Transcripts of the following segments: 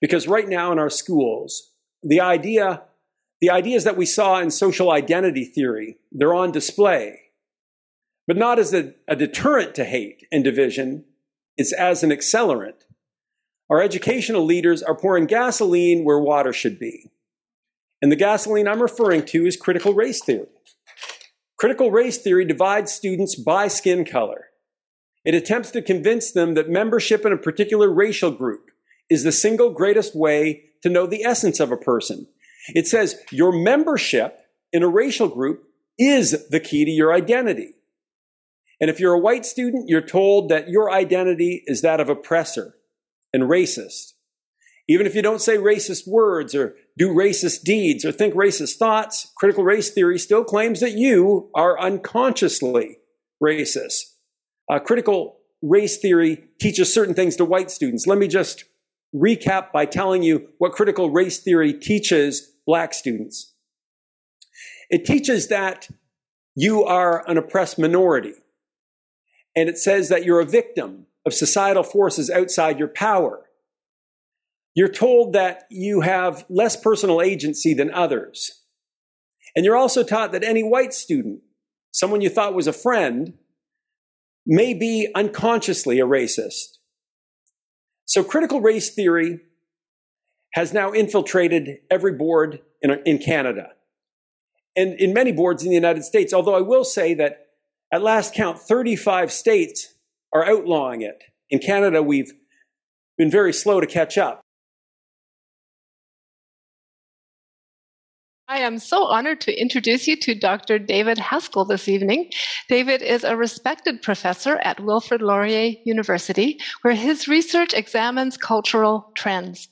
Because right now in our schools, the idea, the ideas that we saw in social identity theory, they're on display, but not as a, a deterrent to hate and division. It's as an accelerant. Our educational leaders are pouring gasoline where water should be. And the gasoline I'm referring to is critical race theory. Critical race theory divides students by skin color. It attempts to convince them that membership in a particular racial group is the single greatest way to know the essence of a person. It says your membership in a racial group is the key to your identity. And if you're a white student, you're told that your identity is that of oppressor and racist. Even if you don't say racist words or do racist deeds or think racist thoughts, critical race theory still claims that you are unconsciously racist. Uh, critical race theory teaches certain things to white students. Let me just recap by telling you what critical race theory teaches black students. It teaches that you are an oppressed minority. And it says that you're a victim of societal forces outside your power. You're told that you have less personal agency than others. And you're also taught that any white student, someone you thought was a friend, may be unconsciously a racist. So critical race theory has now infiltrated every board in, in Canada and in many boards in the United States. Although I will say that at last count, 35 states are outlawing it. In Canada, we've been very slow to catch up. I am so honored to introduce you to Dr. David Haskell this evening. David is a respected professor at Wilfrid Laurier University, where his research examines cultural trends.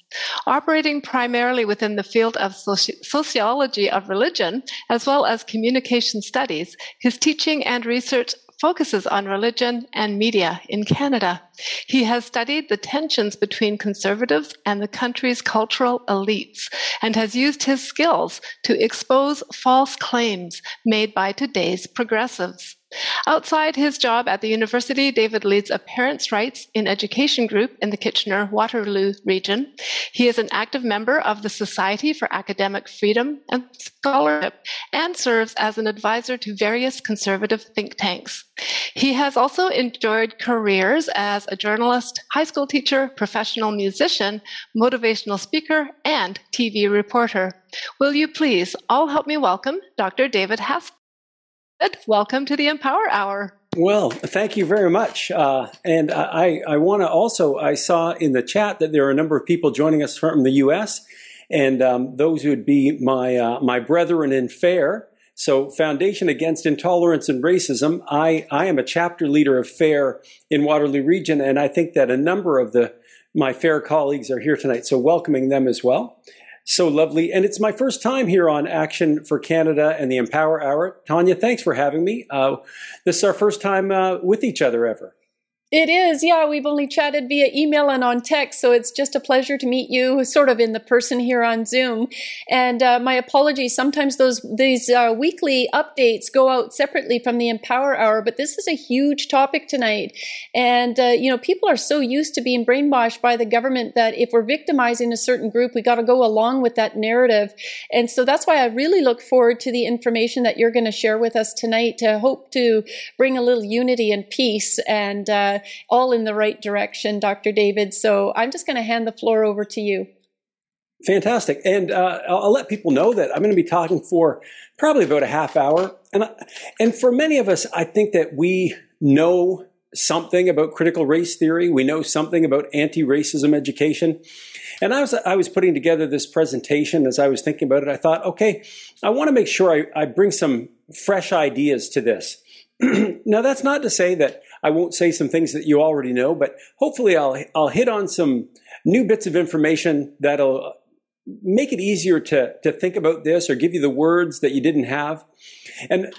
Operating primarily within the field of soci- sociology of religion, as well as communication studies, his teaching and research focuses on religion and media in Canada. He has studied the tensions between conservatives and the country's cultural elites and has used his skills to expose false claims made by today's progressives. Outside his job at the university, David leads a parents' rights in education group in the Kitchener Waterloo region. He is an active member of the Society for Academic Freedom and Scholarship and serves as an advisor to various conservative think tanks. He has also enjoyed careers as a journalist, high school teacher, professional musician, motivational speaker, and TV reporter. Will you please all help me welcome Dr. David Haskell? Welcome to the Empower Hour. Well, thank you very much. Uh, and I, I want to also, I saw in the chat that there are a number of people joining us from the U.S. and um, those would be my uh, my brethren in FAIR. So, Foundation Against Intolerance and Racism. I, I am a chapter leader of FAIR in Waterloo Region, and I think that a number of the my FAIR colleagues are here tonight. So, welcoming them as well so lovely. And it's my first time here on Action for Canada and the Empower Hour. Tanya, thanks for having me. Uh, this is our first time uh, with each other ever. It is, yeah. We've only chatted via email and on text, so it's just a pleasure to meet you, sort of in the person here on Zoom. And uh, my apologies. Sometimes those these uh, weekly updates go out separately from the Empower Hour, but this is a huge topic tonight. And uh, you know, people are so used to being brainwashed by the government that if we're victimizing a certain group, we got to go along with that narrative. And so that's why I really look forward to the information that you're going to share with us tonight to hope to bring a little unity and peace and uh, all in the right direction, Dr. David. So I'm just going to hand the floor over to you. Fantastic. And uh, I'll, I'll, let people know that I'm going to be talking for probably about a half hour. And, and for many of us, I think that we know something about critical race theory. We know something about anti-racism education. And I was, I was putting together this presentation as I was thinking about it. I thought, okay, I want to make sure I, I bring some fresh ideas to this. now, that's not to say that I won't say some things that you already know, but hopefully I'll, I'll hit on some new bits of information that'll make it easier to, to think about this or give you the words that you didn't have. And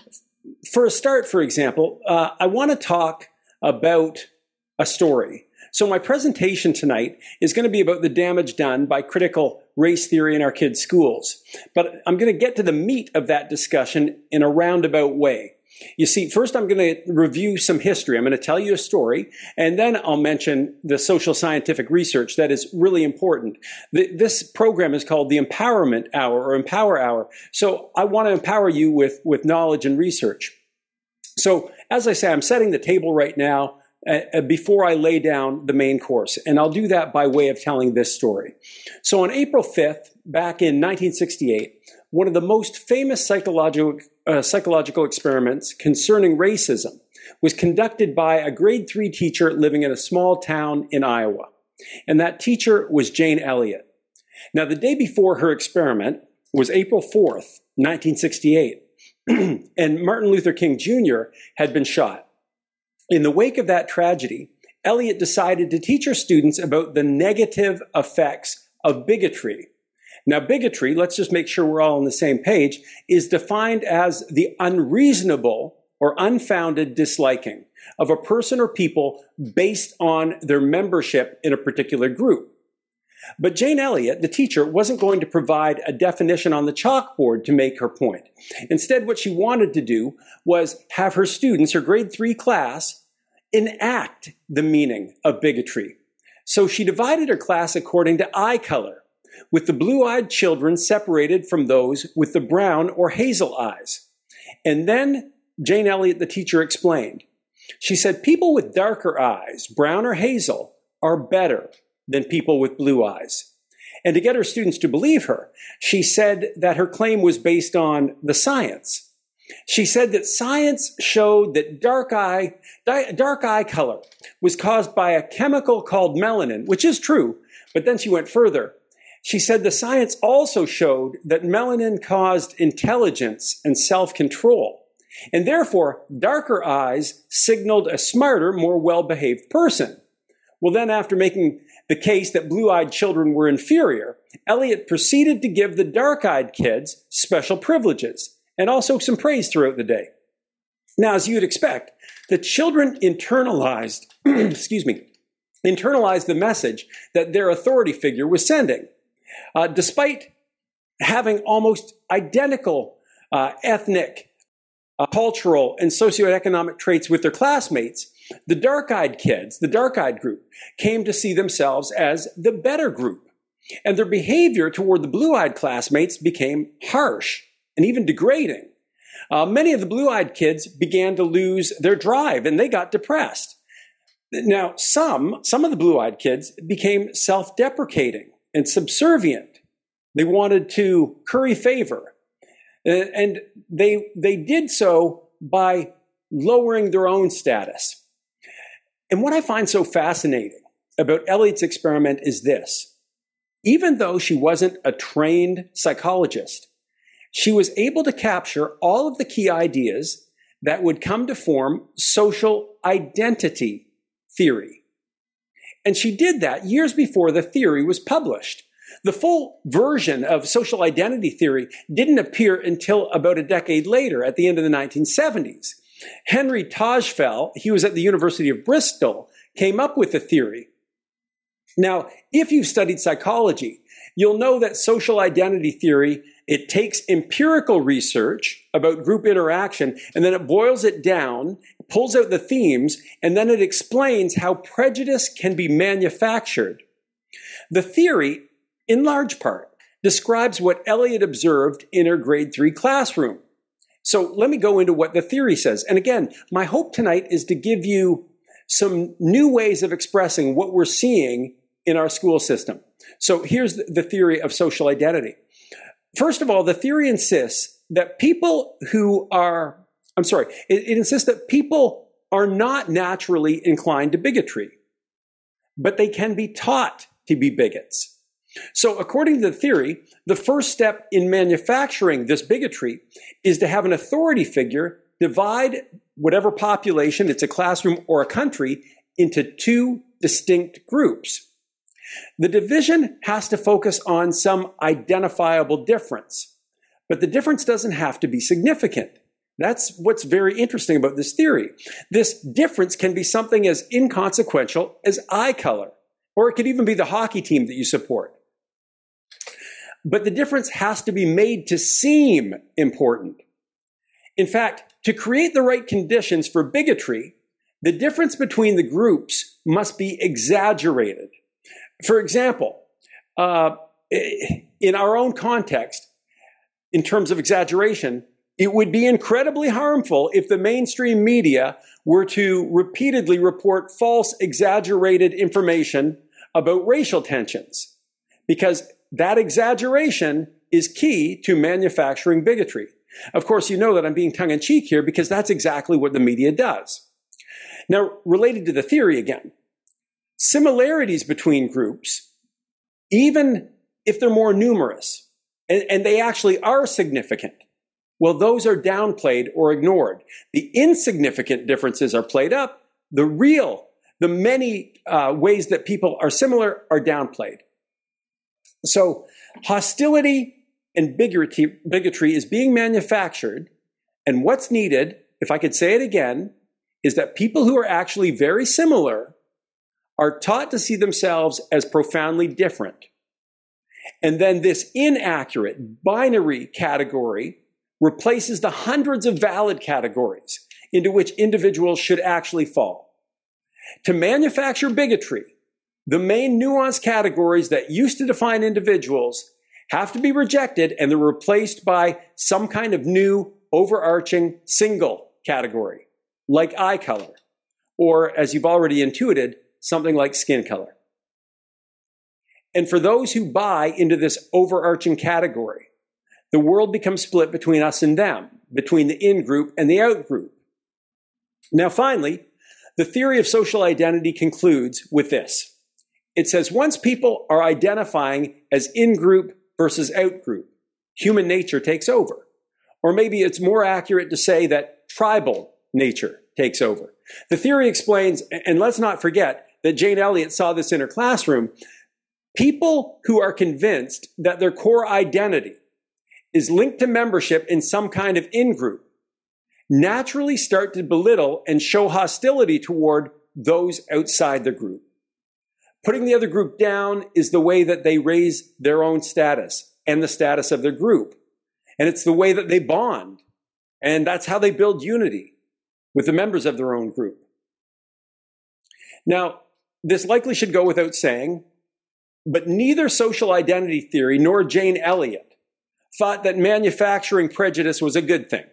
for a start, for example, uh, I want to talk about a story. So my presentation tonight is going to be about the damage done by critical race theory in our kids' schools. But I'm going to get to the meat of that discussion in a roundabout way. You see, first I'm going to review some history. I'm going to tell you a story, and then I'll mention the social scientific research that is really important. This program is called the Empowerment Hour or Empower Hour. So I want to empower you with, with knowledge and research. So, as I say, I'm setting the table right now uh, uh, before I lay down the main course. And I'll do that by way of telling this story. So on April 5th, back in 1968, one of the most famous psychological, uh, psychological experiments concerning racism was conducted by a grade three teacher living in a small town in Iowa. And that teacher was Jane Elliott. Now, the day before her experiment was April 4th, 1968, and Martin Luther King Jr. had been shot. In the wake of that tragedy, Elliott decided to teach her students about the negative effects of bigotry. Now, bigotry, let's just make sure we're all on the same page, is defined as the unreasonable or unfounded disliking of a person or people based on their membership in a particular group. But Jane Elliott, the teacher, wasn't going to provide a definition on the chalkboard to make her point. Instead, what she wanted to do was have her students, her grade three class, enact the meaning of bigotry. So she divided her class according to eye color, with the blue eyed children separated from those with the brown or hazel eyes. And then Jane Elliott, the teacher, explained. She said, People with darker eyes, brown or hazel, are better than people with blue eyes. And to get her students to believe her, she said that her claim was based on the science. She said that science showed that dark eye, dark eye color was caused by a chemical called melanin, which is true, but then she went further. She said the science also showed that melanin caused intelligence and self-control. And therefore, darker eyes signaled a smarter, more well-behaved person. Well, then after making the case that blue-eyed children were inferior, Elliott proceeded to give the dark-eyed kids special privileges and also some praise throughout the day. Now, as you'd expect, the children internalized, excuse me, internalized the message that their authority figure was sending. Uh, despite having almost identical uh, ethnic, uh, cultural, and socioeconomic traits with their classmates, the dark eyed kids, the dark eyed group, came to see themselves as the better group. And their behavior toward the blue eyed classmates became harsh and even degrading. Uh, many of the blue eyed kids began to lose their drive and they got depressed. Now, some, some of the blue eyed kids became self deprecating and subservient. They wanted to curry favor. Uh, and they, they did so by lowering their own status. And what I find so fascinating about Elliott's experiment is this. Even though she wasn't a trained psychologist, she was able to capture all of the key ideas that would come to form social identity theory. And she did that years before the theory was published. The full version of social identity theory didn't appear until about a decade later, at the end of the 1970s. Henry Tajfel, he was at the University of Bristol, came up with the theory. Now, if you've studied psychology, you'll know that social identity theory, it takes empirical research about group interaction and then it boils it down, pulls out the themes, and then it explains how prejudice can be manufactured. The theory, in large part, describes what Elliott observed in her grade three classroom. So let me go into what the theory says. And again, my hope tonight is to give you some new ways of expressing what we're seeing in our school system. So here's the theory of social identity. First of all, the theory insists that people who are, I'm sorry, it, it insists that people are not naturally inclined to bigotry, but they can be taught to be bigots. So, according to the theory, the first step in manufacturing this bigotry is to have an authority figure divide whatever population, it's a classroom or a country, into two distinct groups. The division has to focus on some identifiable difference, but the difference doesn't have to be significant. That's what's very interesting about this theory. This difference can be something as inconsequential as eye color, or it could even be the hockey team that you support. But the difference has to be made to seem important. In fact, to create the right conditions for bigotry, the difference between the groups must be exaggerated. For example, uh, in our own context, in terms of exaggeration, it would be incredibly harmful if the mainstream media were to repeatedly report false, exaggerated information about racial tensions, because that exaggeration is key to manufacturing bigotry. Of course, you know that I'm being tongue in cheek here because that's exactly what the media does. Now, related to the theory again, similarities between groups, even if they're more numerous, and, and they actually are significant, well, those are downplayed or ignored. The insignificant differences are played up. The real, the many uh, ways that people are similar are downplayed. So hostility and bigotry, bigotry is being manufactured. And what's needed, if I could say it again, is that people who are actually very similar are taught to see themselves as profoundly different. And then this inaccurate binary category replaces the hundreds of valid categories into which individuals should actually fall. To manufacture bigotry, the main nuanced categories that used to define individuals have to be rejected and they're replaced by some kind of new overarching single category, like eye color, or as you've already intuited, something like skin color. And for those who buy into this overarching category, the world becomes split between us and them, between the in group and the out group. Now, finally, the theory of social identity concludes with this. It says once people are identifying as in group versus out group, human nature takes over. Or maybe it's more accurate to say that tribal nature takes over. The theory explains, and let's not forget that Jane Elliott saw this in her classroom, people who are convinced that their core identity is linked to membership in some kind of in group naturally start to belittle and show hostility toward those outside the group. Putting the other group down is the way that they raise their own status and the status of their group. And it's the way that they bond. And that's how they build unity with the members of their own group. Now, this likely should go without saying, but neither social identity theory nor Jane Elliott thought that manufacturing prejudice was a good thing.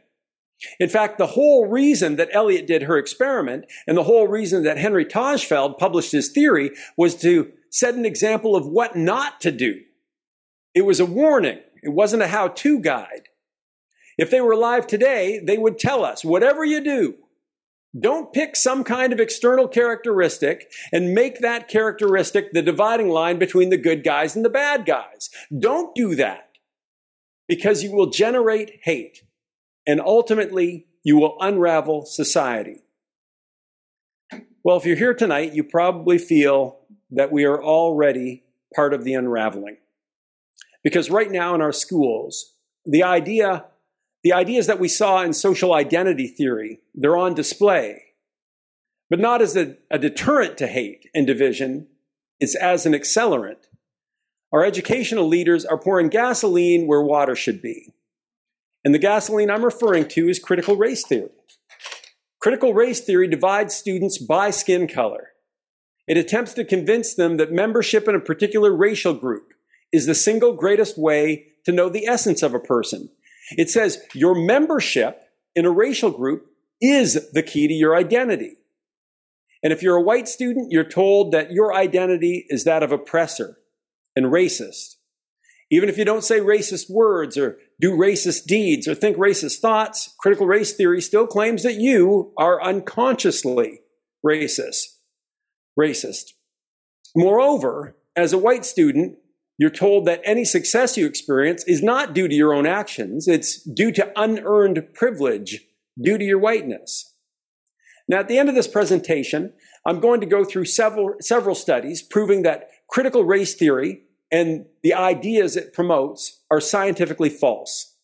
In fact, the whole reason that Elliott did her experiment and the whole reason that Henry Tajfel published his theory was to set an example of what not to do. It was a warning. It wasn't a how-to guide. If they were alive today, they would tell us, whatever you do, don't pick some kind of external characteristic and make that characteristic the dividing line between the good guys and the bad guys. Don't do that because you will generate hate and ultimately you will unravel society. Well, if you're here tonight, you probably feel that we are already part of the unraveling. Because right now in our schools, the idea, the ideas that we saw in social identity theory, they're on display. But not as a, a deterrent to hate and division, it's as an accelerant. Our educational leaders are pouring gasoline where water should be. And the gasoline I'm referring to is critical race theory. Critical race theory divides students by skin color. It attempts to convince them that membership in a particular racial group is the single greatest way to know the essence of a person. It says your membership in a racial group is the key to your identity. And if you're a white student, you're told that your identity is that of oppressor and racist. Even if you don't say racist words or do racist deeds or think racist thoughts, critical race theory still claims that you are unconsciously racist. Racist. Moreover, as a white student, you're told that any success you experience is not due to your own actions, it's due to unearned privilege due to your whiteness. Now, at the end of this presentation, I'm going to go through several, several studies proving that critical race theory and the ideas it promotes are scientifically false.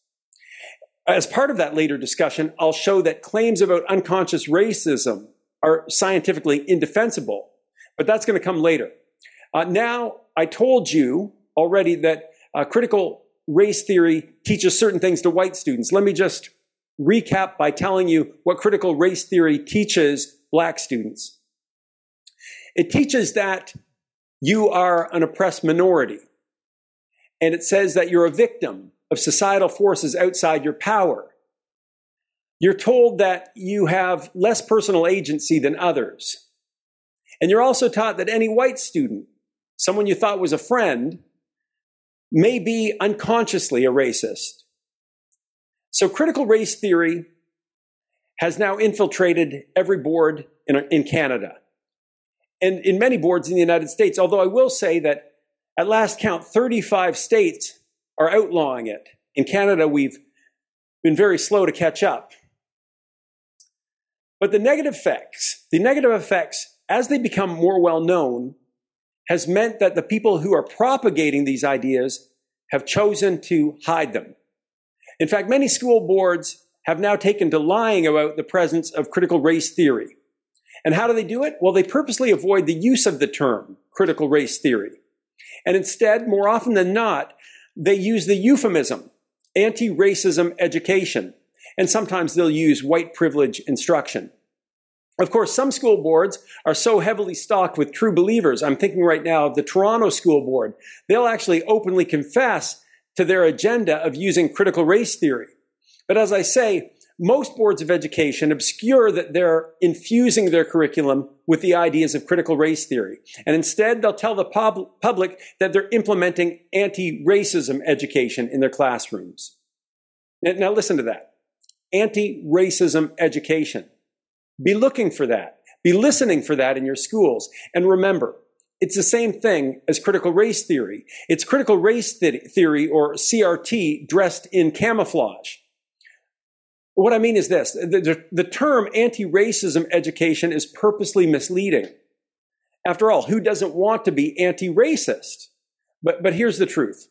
As part of that later discussion, I'll show that claims about unconscious racism are scientifically indefensible, but that's going to come later. Uh, now, I told you already that uh, critical race theory teaches certain things to white students. Let me just recap by telling you what critical race theory teaches black students. It teaches that you are an oppressed minority. And it says that you're a victim of societal forces outside your power. You're told that you have less personal agency than others. And you're also taught that any white student, someone you thought was a friend, may be unconsciously a racist. So critical race theory has now infiltrated every board in, in Canada and in many boards in the United States. Although I will say that at last count, 35 states are outlawing it. In Canada, we've been very slow to catch up. But the negative effects, the negative effects, as they become more well known, has meant that the people who are propagating these ideas have chosen to hide them. In fact, many school boards have now taken to lying about the presence of critical race theory. And how do they do it? Well, they purposely avoid the use of the term critical race theory. And instead, more often than not, they use the euphemism anti racism education and sometimes they'll use white privilege instruction. Of course, some school boards are so heavily stocked with true believers. I'm thinking right now of the Toronto School Board. They'll actually openly confess to their agenda of using critical race theory. But as I say, most boards of education obscure that they're infusing their curriculum with the ideas of critical race theory. And instead, they'll tell the pub- public that they're implementing anti racism education in their classrooms. Now, listen to that anti racism education. Be looking for that. Be listening for that in your schools. And remember, it's the same thing as critical race theory. It's critical race th- theory or CRT dressed in camouflage. What I mean is this the, the term anti racism education is purposely misleading. After all, who doesn't want to be anti racist? But, but here's the truth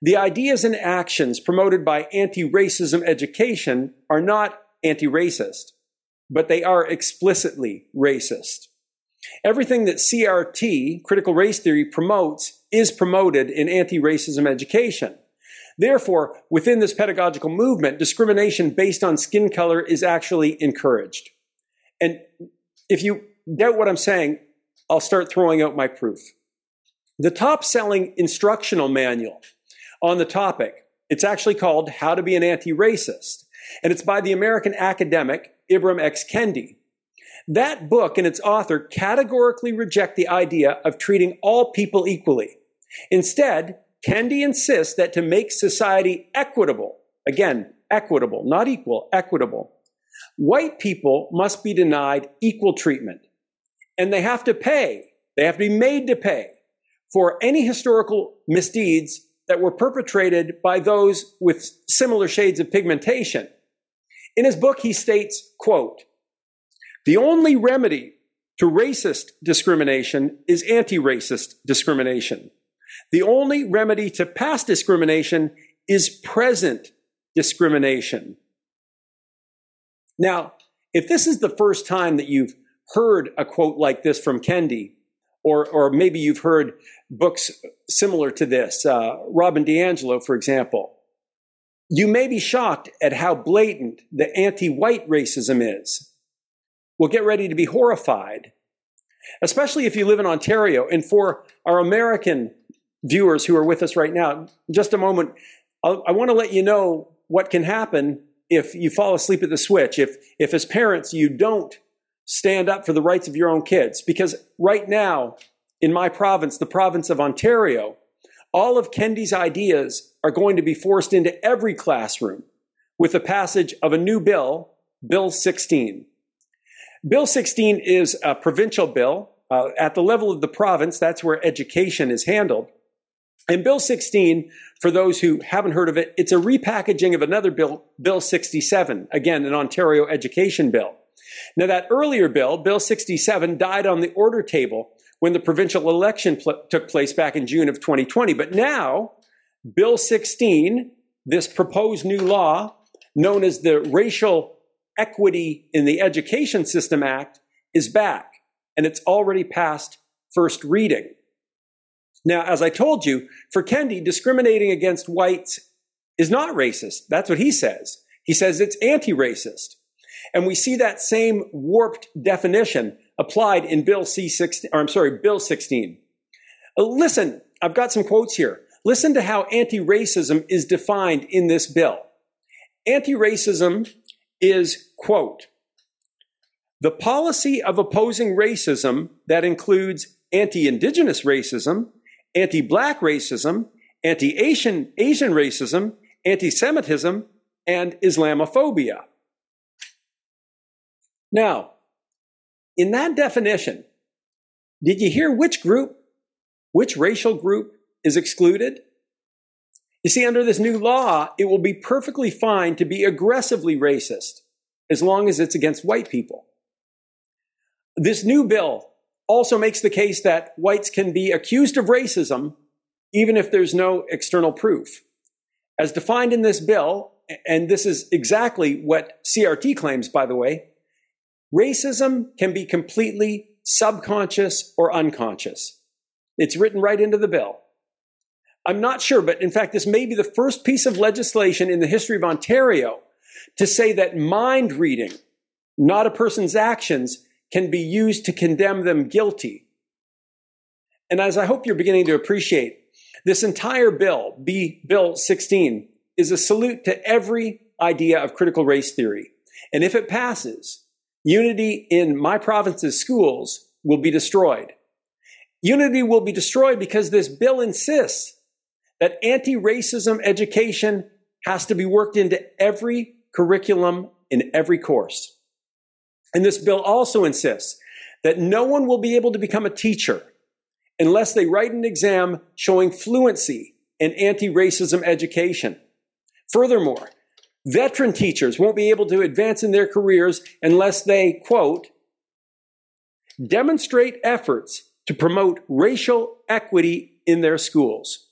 the ideas and actions promoted by anti racism education are not anti racist, but they are explicitly racist. Everything that CRT, critical race theory, promotes is promoted in anti racism education. Therefore, within this pedagogical movement, discrimination based on skin color is actually encouraged. And if you doubt what I'm saying, I'll start throwing out my proof. The top selling instructional manual on the topic. It's actually called How to Be an Anti-Racist. And it's by the American academic Ibram X. Kendi. That book and its author categorically reject the idea of treating all people equally. Instead, Kendi insists that to make society equitable, again, equitable, not equal, equitable, white people must be denied equal treatment. And they have to pay, they have to be made to pay for any historical misdeeds that were perpetrated by those with similar shades of pigmentation. In his book, he states, quote, the only remedy to racist discrimination is anti-racist discrimination. The only remedy to past discrimination is present discrimination. Now, if this is the first time that you've heard a quote like this from Kendi, or, or maybe you've heard books similar to this, uh, Robin DiAngelo, for example. You may be shocked at how blatant the anti white racism is. Well, get ready to be horrified, especially if you live in Ontario. And for our American viewers who are with us right now, just a moment, I'll, I want to let you know what can happen if you fall asleep at the switch. If, if as parents you don't stand up for the rights of your own kids. Because right now, in my province, the province of Ontario, all of Kendi's ideas are going to be forced into every classroom with the passage of a new bill, Bill 16. Bill 16 is a provincial bill. Uh, at the level of the province, that's where education is handled. And Bill 16, for those who haven't heard of it, it's a repackaging of another bill, Bill 67, again, an Ontario education bill. Now, that earlier bill, Bill 67, died on the order table when the provincial election pl- took place back in June of 2020. But now, Bill 16, this proposed new law, known as the Racial Equity in the Education System Act, is back, and it's already passed first reading. Now, as I told you, for Kendi, discriminating against whites is not racist. That's what he says. He says it's anti-racist. And we see that same warped definition applied in Bill C16, or I'm sorry, Bill 16. Uh, listen, I've got some quotes here. Listen to how anti-racism is defined in this bill. Anti-racism is, quote, the policy of opposing racism that includes anti-indigenous racism, anti-black racism, anti-Asian Asian racism, anti-Semitism, and Islamophobia. Now, in that definition, did you hear which group, which racial group is excluded? You see, under this new law, it will be perfectly fine to be aggressively racist as long as it's against white people. This new bill also makes the case that whites can be accused of racism even if there's no external proof. As defined in this bill, and this is exactly what CRT claims, by the way, racism can be completely subconscious or unconscious. It's written right into the bill. I'm not sure, but in fact, this may be the first piece of legislation in the history of Ontario to say that mind reading, not a person's actions, can be used to condemn them guilty. And as I hope you're beginning to appreciate, this entire bill, B Bill 16, is a salute to every idea of critical race theory. And if it passes, unity in my province's schools will be destroyed. Unity will be destroyed because this bill insists that anti-racism education has to be worked into every curriculum in every course. And this bill also insists that no one will be able to become a teacher unless they write an exam showing fluency in anti-racism education. Furthermore, veteran teachers won't be able to advance in their careers unless they, quote, demonstrate efforts to promote racial equity in their schools.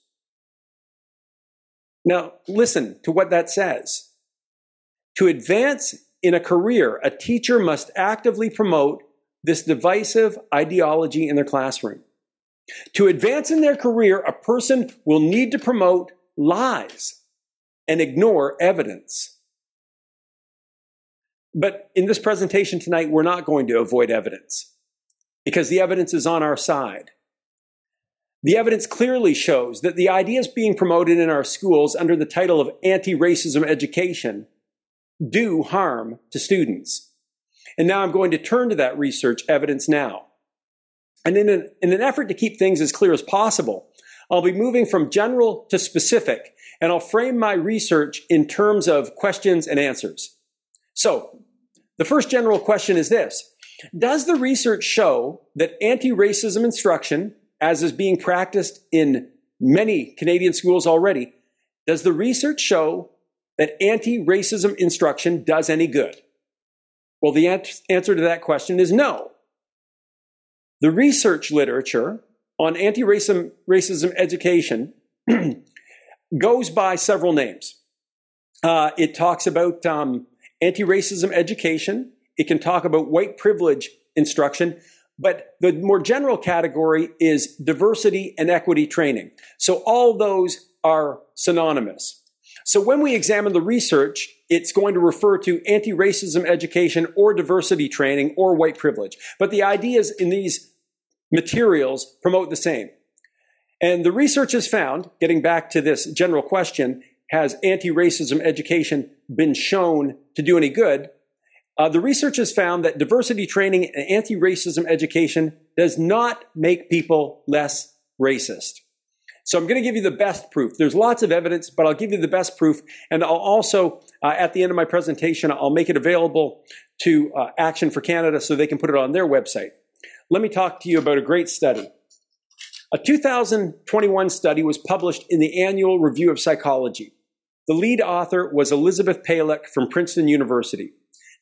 Now, listen to what that says. To advance in a career, a teacher must actively promote this divisive ideology in their classroom. To advance in their career, a person will need to promote lies and ignore evidence. But in this presentation tonight, we're not going to avoid evidence because the evidence is on our side. The evidence clearly shows that the ideas being promoted in our schools under the title of anti racism education do harm to students. And now I'm going to turn to that research evidence now. And in an, in an effort to keep things as clear as possible, I'll be moving from general to specific, and I'll frame my research in terms of questions and answers. So, the first general question is this Does the research show that anti racism instruction, as is being practiced in many Canadian schools already, does the research show that anti racism instruction does any good? Well, the answer to that question is no. The research literature on anti racism education goes by several names. Uh, it talks about um, anti racism education, it can talk about white privilege instruction, but the more general category is diversity and equity training. So all those are synonymous. So when we examine the research, it's going to refer to anti-racism education or diversity training or white privilege. But the ideas in these materials promote the same. And the research has found, getting back to this general question, has anti-racism education been shown to do any good? Uh, the research has found that diversity training and anti-racism education does not make people less racist. So I'm going to give you the best proof. There's lots of evidence, but I'll give you the best proof. And I'll also, uh, at the end of my presentation, I'll make it available to uh, Action for Canada so they can put it on their website. Let me talk to you about a great study. A 2021 study was published in the Annual Review of Psychology. The lead author was Elizabeth Paluck from Princeton University.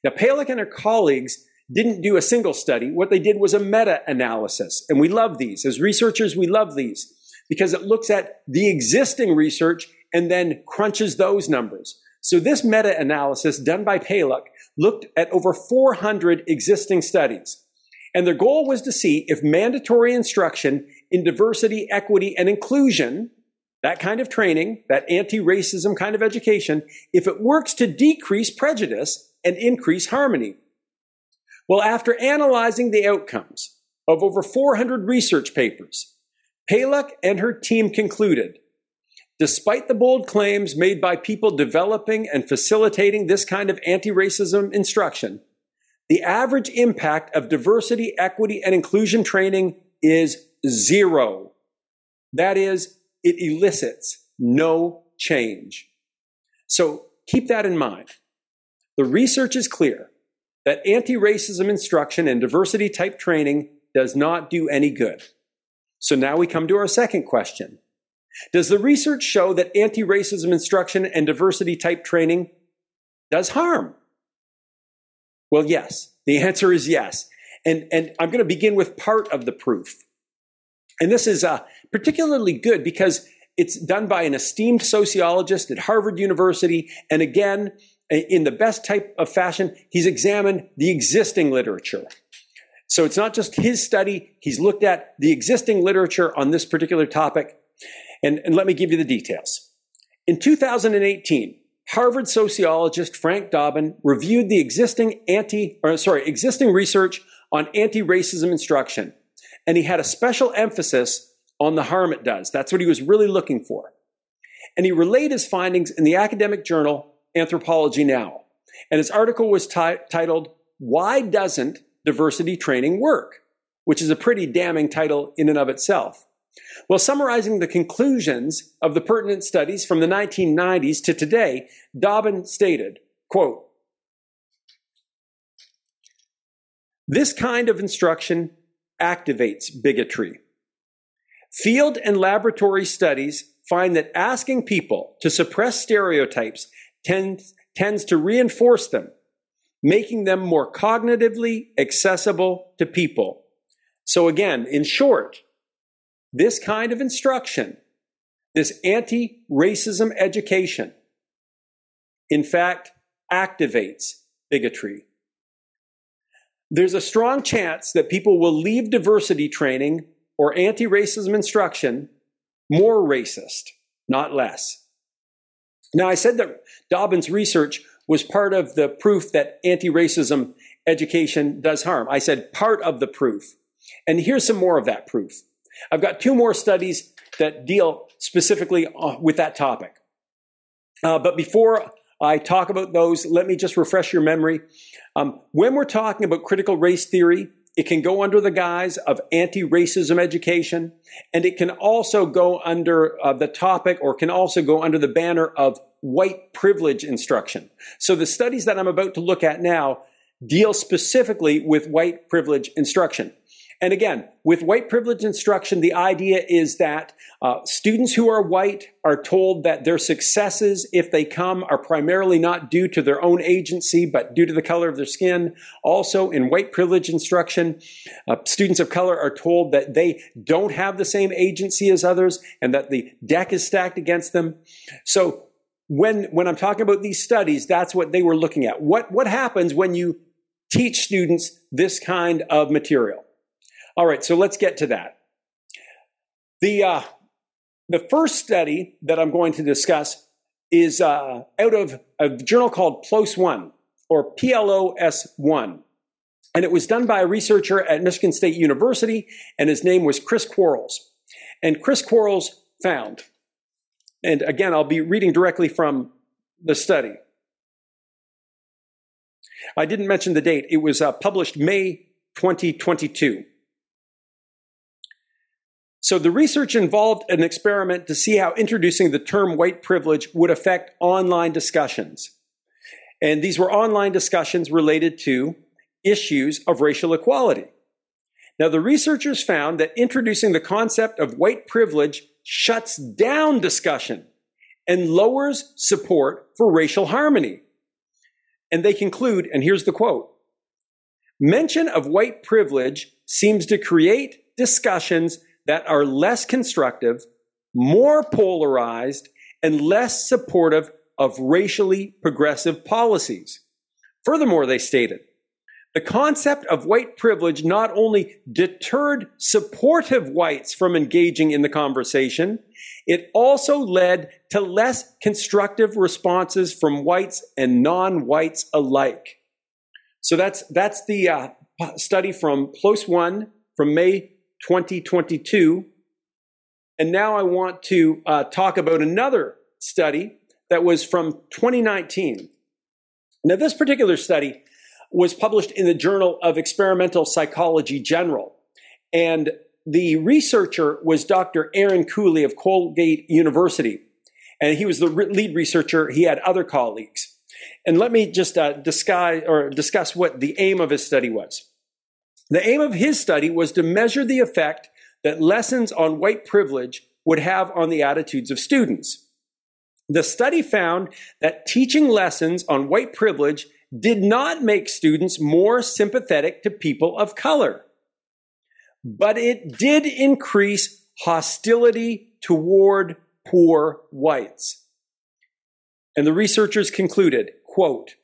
Now, Paluck and her colleagues didn't do a single study. What they did was a meta analysis. And we love these. As researchers, we love these because it looks at the existing research and then crunches those numbers. So this meta-analysis done by Paluck looked at over 400 existing studies. And their goal was to see if mandatory instruction in diversity, equity, and inclusion that kind of training, that anti racism kind of education, if it works to decrease prejudice and increase harmony. Well, after analyzing the outcomes of over 400 research papers, Paluck and her team concluded despite the bold claims made by people developing and facilitating this kind of anti racism instruction, the average impact of diversity, equity, and inclusion training is zero. That is, it elicits no change. So keep that in mind. The research is clear that anti racism instruction and diversity type training does not do any good. So now we come to our second question. Does the research show that anti racism instruction and diversity type training does harm? Well, yes. The answer is yes. And, and I'm going to begin with part of the proof. And this is uh, particularly good because it's done by an esteemed sociologist at Harvard University. And again, in the best type of fashion, he's examined the existing literature. So it's not just his study, he's looked at the existing literature on this particular topic. And, and let me give you the details. In 2018, Harvard sociologist Frank Dobbin reviewed the existing anti, or sorry, existing research on anti-racism instruction. And he had a special emphasis on the harm it does. That's what he was really looking for. And he relayed his findings in the academic journal Anthropology Now. And his article was t- titled, Why Doesn't Diversity Training Work? Which is a pretty damning title in and of itself. Well, summarizing the conclusions of the pertinent studies from the 1990s to today, Dobbin stated, quote, This kind of instruction activates bigotry. Field and laboratory studies find that asking people to suppress stereotypes tends, tends to reinforce them, making them more cognitively accessible to people. So again, in short, this kind of instruction, this anti-racism education, in fact, activates bigotry. There's a strong chance that people will leave diversity training or anti racism instruction more racist, not less. Now, I said that Dobbin's research was part of the proof that anti racism education does harm. I said part of the proof. And here's some more of that proof. I've got two more studies that deal specifically uh, with that topic. Uh, but before I talk about those, let me just refresh your memory. Um, when we're talking about critical race theory, it can go under the guise of anti racism education, and it can also go under uh, the topic or can also go under the banner of white privilege instruction. So the studies that I'm about to look at now deal specifically with white privilege instruction. And again, with white privilege instruction, the idea is that uh, students who are white are told that their successes, if they come, are primarily not due to their own agency, but due to the color of their skin. Also, in white privilege instruction, uh, students of color are told that they don't have the same agency as others and that the deck is stacked against them. So, when, when I'm talking about these studies, that's what they were looking at. What, what happens when you teach students this kind of material? All right, so let's get to that. The, uh, the first study that I'm going to discuss is uh, out of a journal called PLOS One or PLOS One. And it was done by a researcher at Michigan State University, and his name was Chris Quarles. And Chris Quarles found, and again, I'll be reading directly from the study. I didn't mention the date. It was uh, published May 2022. So the research involved an experiment to see how introducing the term white privilege would affect online discussions. And these were online discussions related to issues of racial equality. Now, the researchers found that introducing the concept of white privilege shuts down discussion and lowers support for racial harmony. And they conclude, and here's the quote mention of white privilege seems to create discussions that are less constructive, more polarized, and less supportive of racially progressive policies. Furthermore, they stated, the concept of white privilege not only deterred supportive whites from engaging in the conversation, it also led to less constructive responses from whites and non-whites alike. So that's that's the uh, study from PLOS One from May 2022. And now I want to uh, talk about another study that was from 2019. Now, this particular study was published in the Journal of Experimental Psychology General. And the researcher was Dr. Aaron Cooley of Colgate University. And he was the lead researcher. He had other colleagues. And let me just uh, discuss, or discuss what the aim of his study was. The aim of his study was to measure the effect that lessons on white privilege would have on the attitudes of students. The study found that teaching lessons on white privilege did not make students more sympathetic to people of color, but it did increase hostility toward poor whites. And the researchers concluded, quote,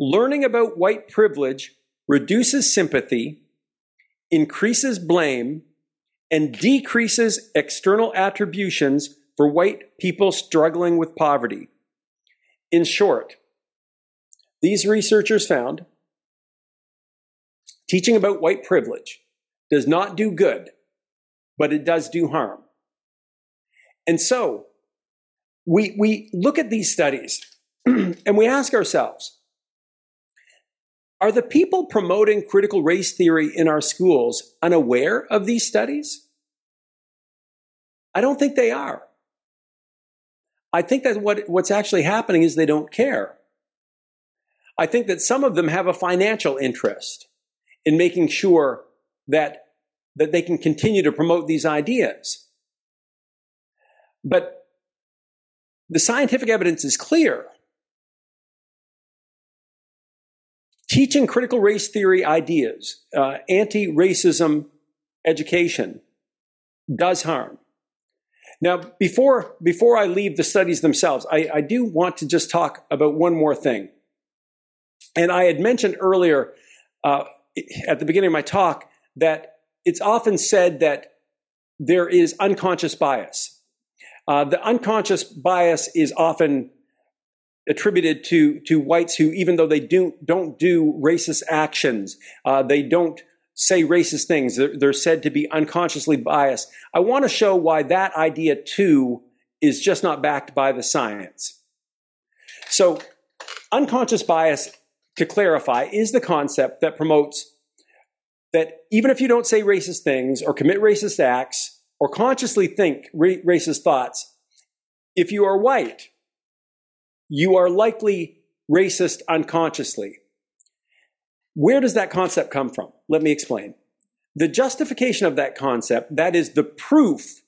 learning about white privilege reduces sympathy, increases blame, and decreases external attributions for white people struggling with poverty. In short, these researchers found teaching about white privilege does not do good, but it does do harm. And so we, we look at these studies and we ask ourselves are the people promoting critical race theory in our schools unaware of these studies? I don't think they are. I think that what, what's actually happening is they don't care. I think that some of them have a financial interest in making sure that, that they can continue to promote these ideas. But the scientific evidence is clear. Teaching critical race theory ideas, uh, anti racism education, does harm. Now, before, before I leave the studies themselves, I, I do want to just talk about one more thing. And I had mentioned earlier uh, at the beginning of my talk that it's often said that there is unconscious bias. Uh, the unconscious bias is often attributed to to whites who, even though they do don't do racist actions, uh, they don't say racist things. They're, they're said to be unconsciously biased. I want to show why that idea too is just not backed by the science. So, unconscious bias, to clarify, is the concept that promotes that even if you don't say racist things or commit racist acts or consciously think ra- racist thoughts, if you are white, you are likely racist unconsciously. Where does that concept come from? Let me explain. The justification of that concept, that is the proof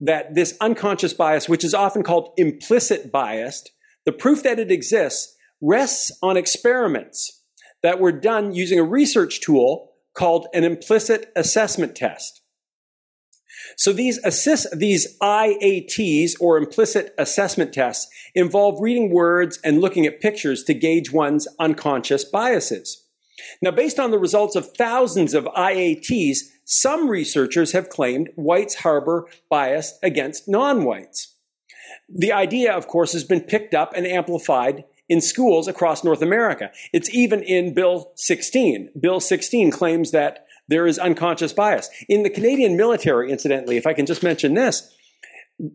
that this unconscious bias, which is often called implicit bias, the proof that it exists rests on experiments that were done using a research tool called an implicit assessment test. So these assist, these IATs or implicit assessment tests involve reading words and looking at pictures to gauge one's unconscious biases. Now, based on the results of thousands of IATs, some researchers have claimed whites harbor bias against non-whites. The idea, of course, has been picked up and amplified in schools across North America. It's even in Bill 16. Bill 16 claims that there is unconscious bias. In the Canadian military, incidentally, if I can just mention this,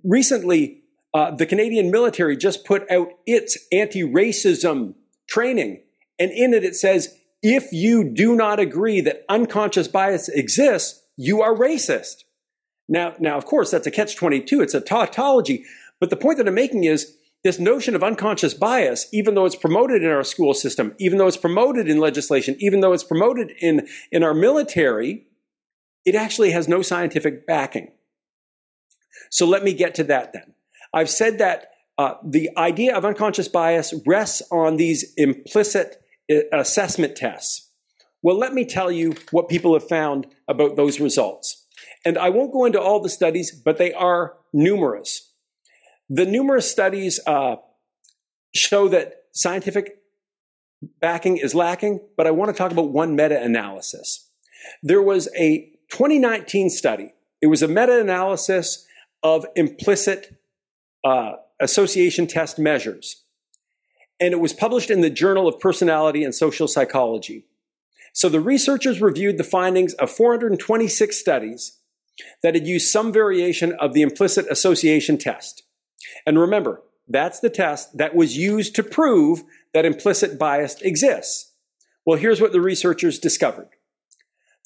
recently uh, the Canadian military just put out its anti racism training. And in it, it says if you do not agree that unconscious bias exists, you are racist. Now, now, of course, that's a catch 22. It's a tautology. But the point that I'm making is this notion of unconscious bias, even though it's promoted in our school system, even though it's promoted in legislation, even though it's promoted in, in our military, it actually has no scientific backing. So let me get to that then. I've said that uh, the idea of unconscious bias rests on these implicit assessment tests. Well, let me tell you what people have found about those results. And I won't go into all the studies, but they are numerous. The numerous studies uh, show that scientific backing is lacking, but I want to talk about one meta analysis. There was a 2019 study, it was a meta analysis of implicit uh, association test measures. And it was published in the Journal of Personality and Social Psychology. So the researchers reviewed the findings of 426 studies that had used some variation of the implicit association test. And remember, that's the test that was used to prove that implicit bias exists. Well, here's what the researchers discovered.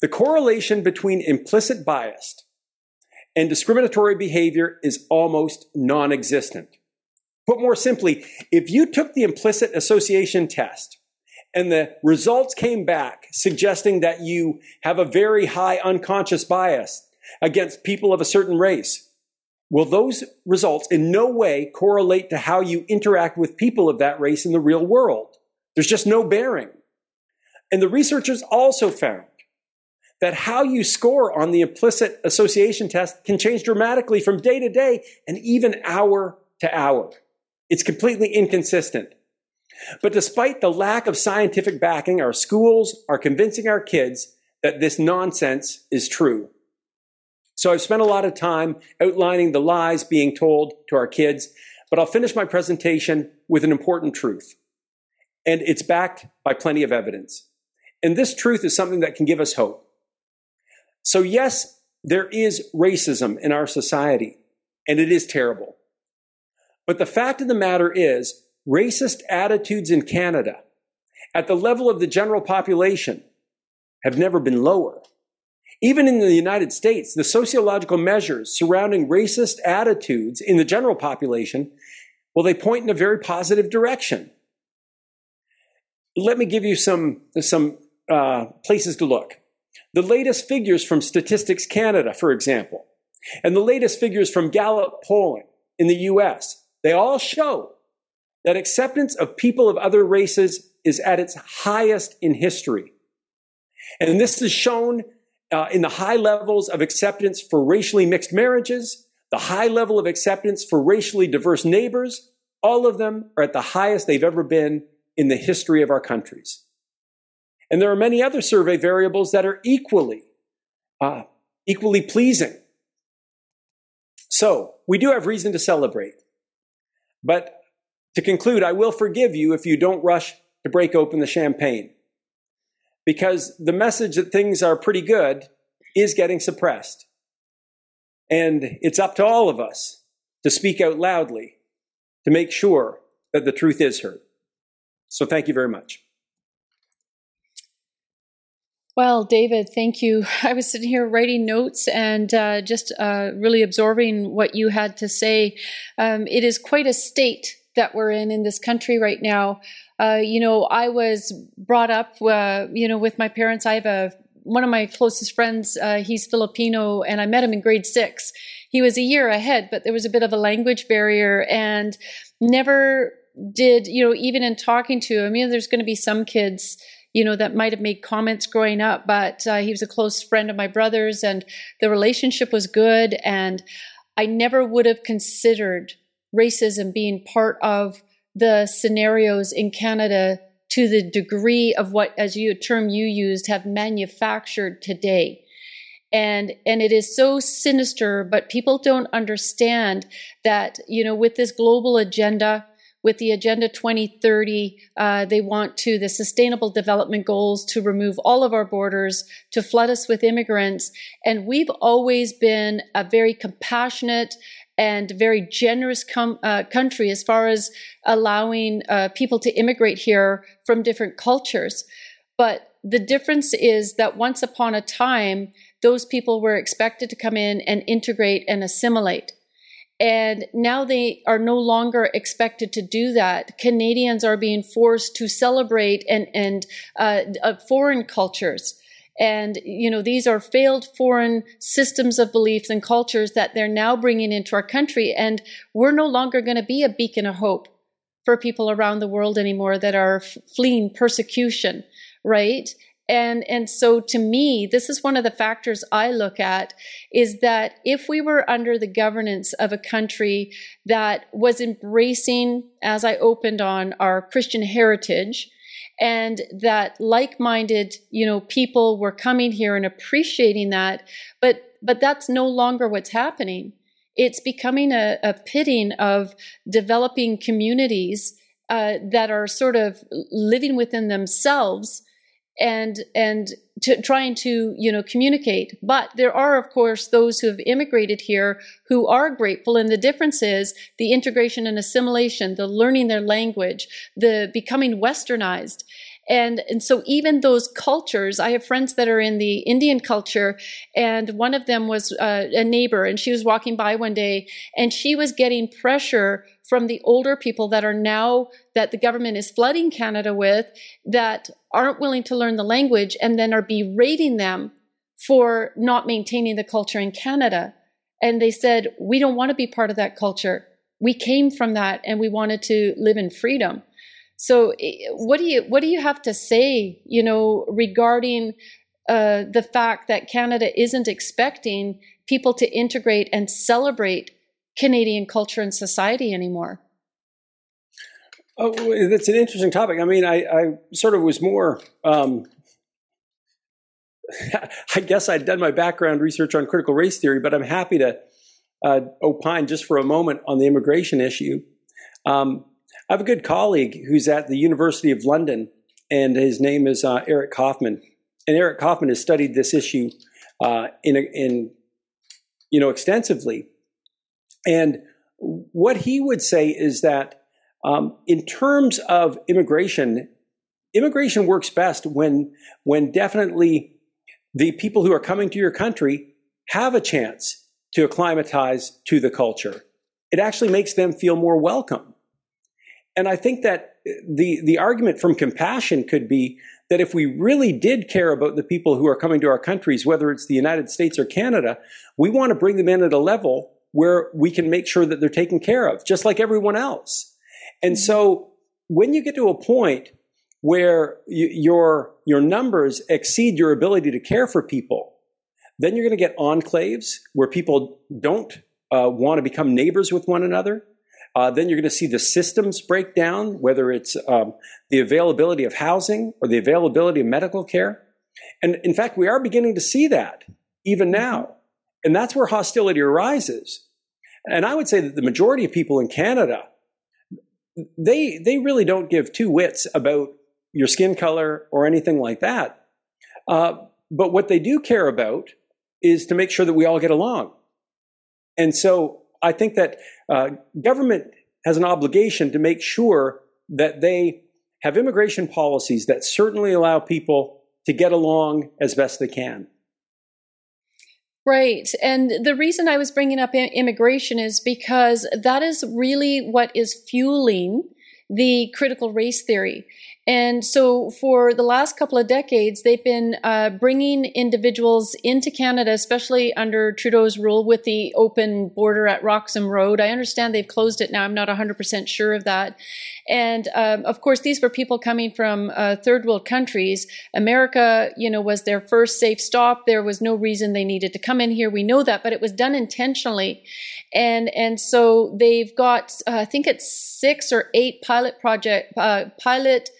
The correlation between implicit bias and discriminatory behavior is almost non-existent. Put more simply, if you took the implicit association test and the results came back suggesting that you have a very high unconscious bias against people of a certain race, will those results in no way correlate to how you interact with people of that race in the real world? There's just no bearing. And the researchers also found that how you score on the implicit association test can change dramatically from day to day and even hour to hour. It's completely inconsistent. But despite the lack of scientific backing, our schools are convincing our kids that this nonsense is true. So I've spent a lot of time outlining the lies being told to our kids, but I'll finish my presentation with an important truth. And it's backed by plenty of evidence. And this truth is something that can give us hope. So yes, there is racism in our society, and it is terrible. But the fact of the matter is, racist attitudes in Canada at the level of the general population have never been lower. Even in the United States, the sociological measures surrounding racist attitudes in the general population, well, they point in a very positive direction. Let me give you some, some uh, places to look. The latest figures from Statistics Canada, for example, and the latest figures from Gallup polling in the US, they all show that acceptance of people of other races is at its highest in history. And this is shown uh, in the high levels of acceptance for racially mixed marriages, the high level of acceptance for racially diverse neighbors. All of them are at the highest they've ever been in the history of our countries. And there are many other survey variables that are equally, uh, equally pleasing. So we do have reason to celebrate. But to conclude, I will forgive you if you don't rush to break open the champagne because the message that things are pretty good is getting suppressed. And it's up to all of us to speak out loudly to make sure that the truth is heard. So thank you very much. Well, David, thank you. I was sitting here writing notes and uh, just uh, really absorbing what you had to say. Um, it is quite a state that we're in in this country right now. Uh, you know, I was brought up, uh, you know, with my parents. I have a one of my closest friends. Uh, he's Filipino, and I met him in grade six. He was a year ahead, but there was a bit of a language barrier, and never did you know even in talking to him. You know, there's going to be some kids you know, that might have made comments growing up, but uh, he was a close friend of my brother's and the relationship was good. And I never would have considered racism being part of the scenarios in Canada to the degree of what, as you a term you used, have manufactured today. And, and it is so sinister, but people don't understand that, you know, with this global agenda, with the Agenda 2030, uh, they want to, the Sustainable Development Goals, to remove all of our borders, to flood us with immigrants. And we've always been a very compassionate and very generous com- uh, country as far as allowing uh, people to immigrate here from different cultures. But the difference is that once upon a time, those people were expected to come in and integrate and assimilate. And now they are no longer expected to do that. Canadians are being forced to celebrate and, and uh, uh, foreign cultures. And, you know, these are failed foreign systems of beliefs and cultures that they're now bringing into our country. And we're no longer going to be a beacon of hope for people around the world anymore that are f- fleeing persecution, right? And, and so to me, this is one of the factors I look at is that if we were under the governance of a country that was embracing, as I opened on, our Christian heritage, and that like-minded you know people were coming here and appreciating that. But but that's no longer what's happening. It's becoming a, a pitting of developing communities uh, that are sort of living within themselves and and to, trying to you know communicate. But there are of course those who have immigrated here who are grateful and the difference is the integration and assimilation the learning their language the becoming westernized. And and so even those cultures i have friends that are in the indian culture and one of them was uh, a neighbor and she was walking by one day and she was getting pressure from the older people that are now that the government is flooding canada with that aren't willing to learn the language and then are berating them for not maintaining the culture in canada. And they said we don't want to be part of that culture. We came from that and we wanted to live in freedom. So, what do you what do you have to say, you know, regarding uh, the fact that Canada isn't expecting people to integrate and celebrate Canadian culture and society anymore? Oh, that's an interesting topic. I mean, I, I sort of was more. Um, I guess I'd done my background research on critical race theory, but I'm happy to uh, opine just for a moment on the immigration issue. Um, I have a good colleague who's at the University of London, and his name is uh, Eric Kaufmann. And Eric Kaufmann has studied this issue uh, in, in, you know, extensively. And what he would say is that um, in terms of immigration, immigration works best when, when definitely the people who are coming to your country have a chance to acclimatize to the culture. It actually makes them feel more welcome. And I think that the, the argument from compassion could be that if we really did care about the people who are coming to our countries, whether it's the United States or Canada, we want to bring them in at a level where we can make sure that they're taken care of, just like everyone else. And so when you get to a point where you, your, your numbers exceed your ability to care for people, then you're going to get enclaves where people don't uh, want to become neighbors with one another. Uh, then you're going to see the systems break down, whether it's um, the availability of housing or the availability of medical care. And in fact, we are beginning to see that even now. And that's where hostility arises. And I would say that the majority of people in Canada, they, they really don't give two wits about your skin color or anything like that. Uh, but what they do care about is to make sure that we all get along. And so I think that uh, government has an obligation to make sure that they have immigration policies that certainly allow people to get along as best they can. Right. And the reason I was bringing up immigration is because that is really what is fueling the critical race theory. And so, for the last couple of decades, they've been uh, bringing individuals into Canada, especially under Trudeau's rule with the open border at Roxham Road. I understand they've closed it now. I'm not 100% sure of that. And um, of course, these were people coming from uh, third world countries. America, you know, was their first safe stop. There was no reason they needed to come in here. We know that, but it was done intentionally. And and so they've got, uh, I think it's six or eight pilot project uh, pilot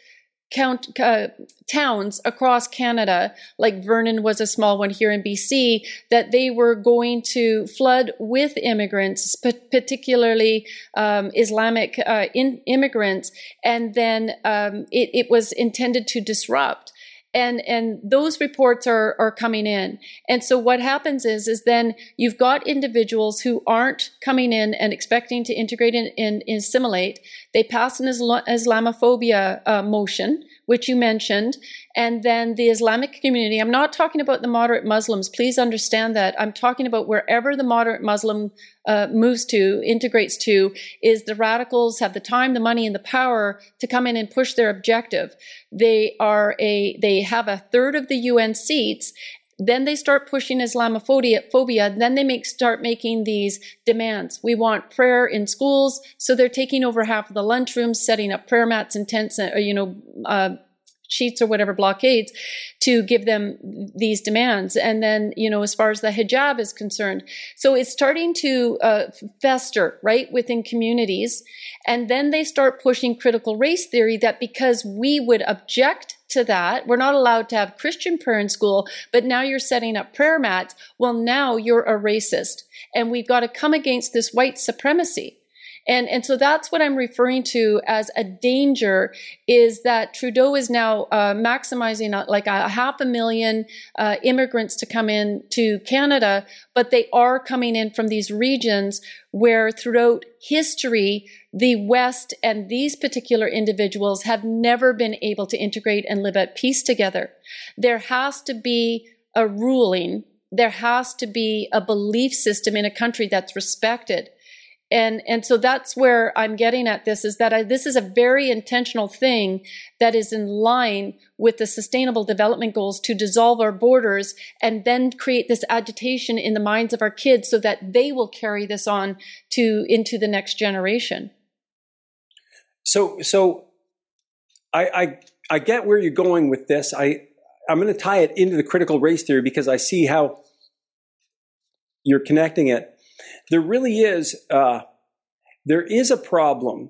count uh, towns across Canada, like Vernon was a small one here in BC, that they were going to flood with immigrants, particularly um, Islamic uh, in, immigrants, and then um, it, it was intended to disrupt and and those reports are are coming in. And so what happens is is then you've got individuals who aren't coming in and expecting to integrate and, and assimilate. They pass an islamophobia uh, motion which you mentioned, and then the Islamic community. I'm not talking about the moderate Muslims. Please understand that. I'm talking about wherever the moderate Muslim uh, moves to, integrates to, is the radicals have the time, the money, and the power to come in and push their objective. They are a, they have a third of the UN seats, then they start pushing Islamophobia. Phobia, then they make start making these demands. We want prayer in schools, so they're taking over half of the lunchrooms, setting up prayer mats and tents, uh, you know, uh, sheets or whatever blockades to give them these demands. And then, you know, as far as the hijab is concerned, so it's starting to uh, fester right within communities, and then they start pushing critical race theory that because we would object to that. We're not allowed to have Christian prayer in school, but now you're setting up prayer mats. Well, now you're a racist. And we've got to come against this white supremacy. And, and so that's what I'm referring to as a danger is that Trudeau is now uh, maximizing uh, like a half a million uh, immigrants to come in to Canada, but they are coming in from these regions where throughout history, the West and these particular individuals have never been able to integrate and live at peace together. There has to be a ruling. There has to be a belief system in a country that's respected and and so that's where i'm getting at this is that I, this is a very intentional thing that is in line with the sustainable development goals to dissolve our borders and then create this agitation in the minds of our kids so that they will carry this on to into the next generation. So so i i, I get where you're going with this. I i'm going to tie it into the critical race theory because i see how you're connecting it there really is uh, there is a problem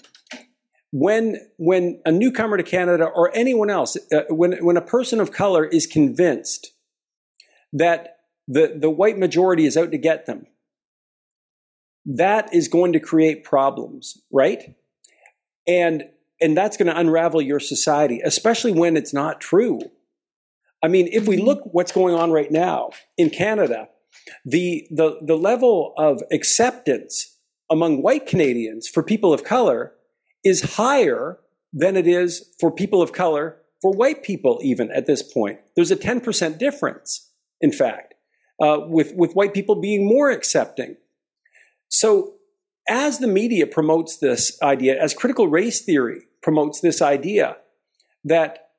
when when a newcomer to Canada or anyone else, uh, when when a person of color is convinced that the the white majority is out to get them, that is going to create problems, right? And and that's going to unravel your society, especially when it's not true. I mean, if we look what's going on right now in Canada, the, the, the level of acceptance among white Canadians for people of color is higher than it is for people of color for white people, even at this point. There's a 10% difference, in fact, uh, with, with white people being more accepting. So, as the media promotes this idea, as critical race theory promotes this idea that,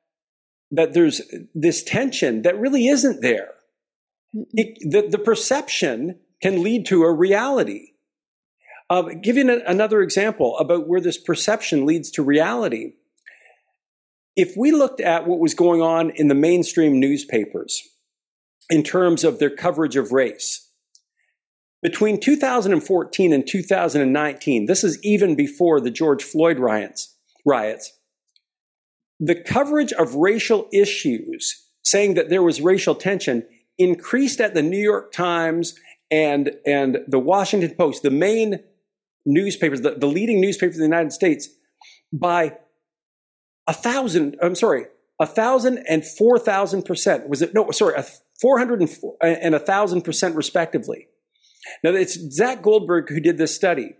that there's this tension that really isn't there, it, the, the perception can lead to a reality. Uh, giving another example about where this perception leads to reality. If we looked at what was going on in the mainstream newspapers in terms of their coverage of race, between 2014 and 2019, this is even before the George Floyd riots, riots, the coverage of racial issues, saying that there was racial tension, increased at the New York Times and, and the Washington Post, the main newspapers, the, the leading newspapers in the United States, by a thousand, I'm sorry, a thousand and four thousand percent. Was it, no, sorry, a 400 and a thousand percent respectively. Now, it's Zach Goldberg who did this study.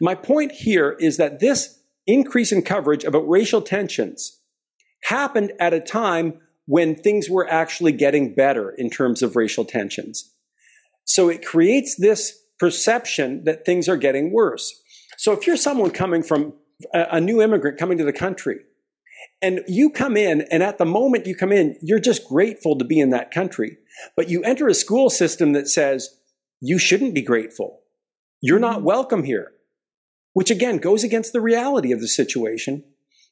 My point here is that this increase in coverage about racial tensions happened at a time when things were actually getting better in terms of racial tensions. So it creates this perception that things are getting worse. So if you're someone coming from a, new immigrant coming to the country, and you come in, and at the moment you come in, you're just grateful to be in that country. But you enter a school system that says you shouldn't be grateful. You're not mm-hmm. welcome here, which again goes against the reality of the situation.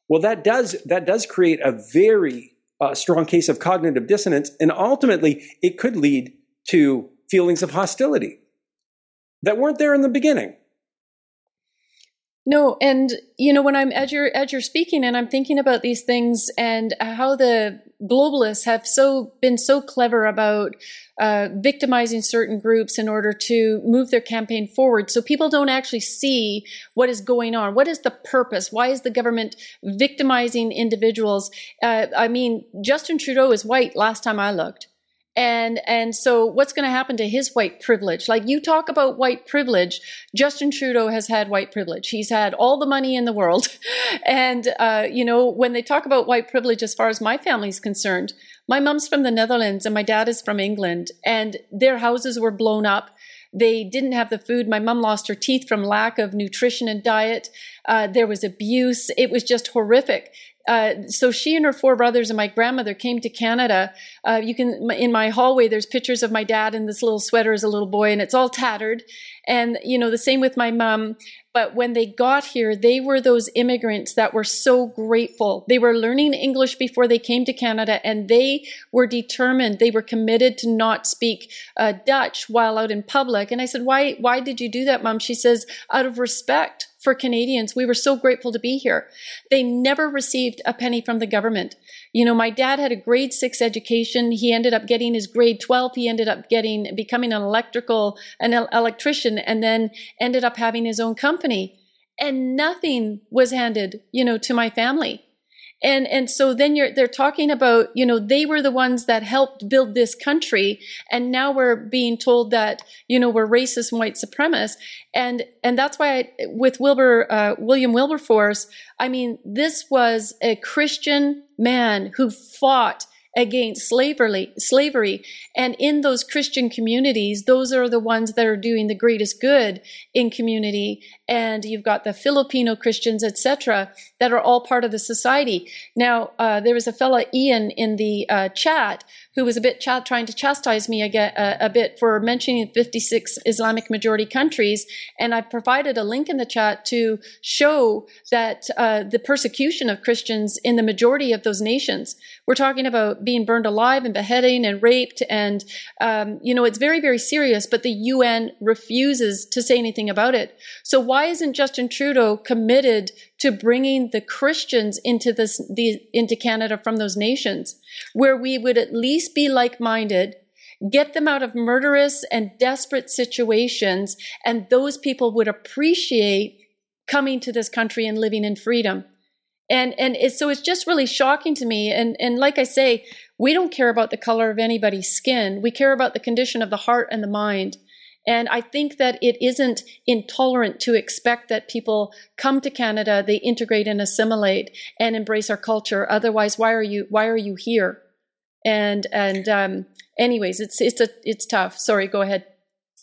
Well, that does, that does create a very a strong case of cognitive dissonance, and ultimately it could lead to feelings of hostility that weren't there in the beginning. No, and you know when I'm as you're as you're speaking, and I'm thinking about these things and how the globalists have so been so clever about uh, victimizing certain groups in order to move their campaign forward. So people don't actually see what is going on. What is the purpose? Why is the government victimizing individuals? Uh, I mean, Justin Trudeau is white. Last time I looked and and so what's going to happen to his white privilege like you talk about white privilege justin trudeau has had white privilege he's had all the money in the world and uh, you know when they talk about white privilege as far as my family's concerned my mom's from the netherlands and my dad is from england and their houses were blown up they didn't have the food. My mom lost her teeth from lack of nutrition and diet. Uh, there was abuse. It was just horrific. Uh, so she and her four brothers and my grandmother came to Canada. Uh, you can in my hallway. There's pictures of my dad in this little sweater as a little boy, and it's all tattered. And you know the same with my mom. But when they got here, they were those immigrants that were so grateful. They were learning English before they came to Canada, and they were determined. They were committed to not speak uh, Dutch while out in public. And I said, "Why? Why did you do that, mom?" She says, "Out of respect." For Canadians. We were so grateful to be here. They never received a penny from the government. You know, my dad had a grade six education. He ended up getting his grade 12. He ended up getting, becoming an electrical, an electrician, and then ended up having his own company. And nothing was handed, you know, to my family and and so then you're they're talking about you know they were the ones that helped build this country and now we're being told that you know we're racist and white supremacists and and that's why I, with wilbur uh, william wilberforce i mean this was a christian man who fought against slavery slavery. And in those christian communities those are the ones that are doing the greatest good in community. And you've got the filipino christians etc that are all part of the society. Now uh, there was a fella ian in the uh, chat who was a bit ch- trying to chastise me a, uh, a, bit for mentioning 56 Islamic majority countries. And I provided a link in the chat to show that uh, the persecution of Christians in the majority of those nations. We're talking about being burned alive and beheading and raped. And, um, you know, it's very, very serious, but the UN refuses to say anything about it. So why isn't Justin Trudeau committed to bringing the Christians into this, the, into Canada from those nations? Where we would at least be like minded, get them out of murderous and desperate situations, and those people would appreciate coming to this country and living in freedom. And and it's, so it's just really shocking to me. And and like I say, we don't care about the color of anybody's skin. We care about the condition of the heart and the mind. And I think that it isn't intolerant to expect that people come to Canada, they integrate and assimilate and embrace our culture. Otherwise, why are you why are you here? And and um, anyways, it's it's a it's tough. Sorry, go ahead.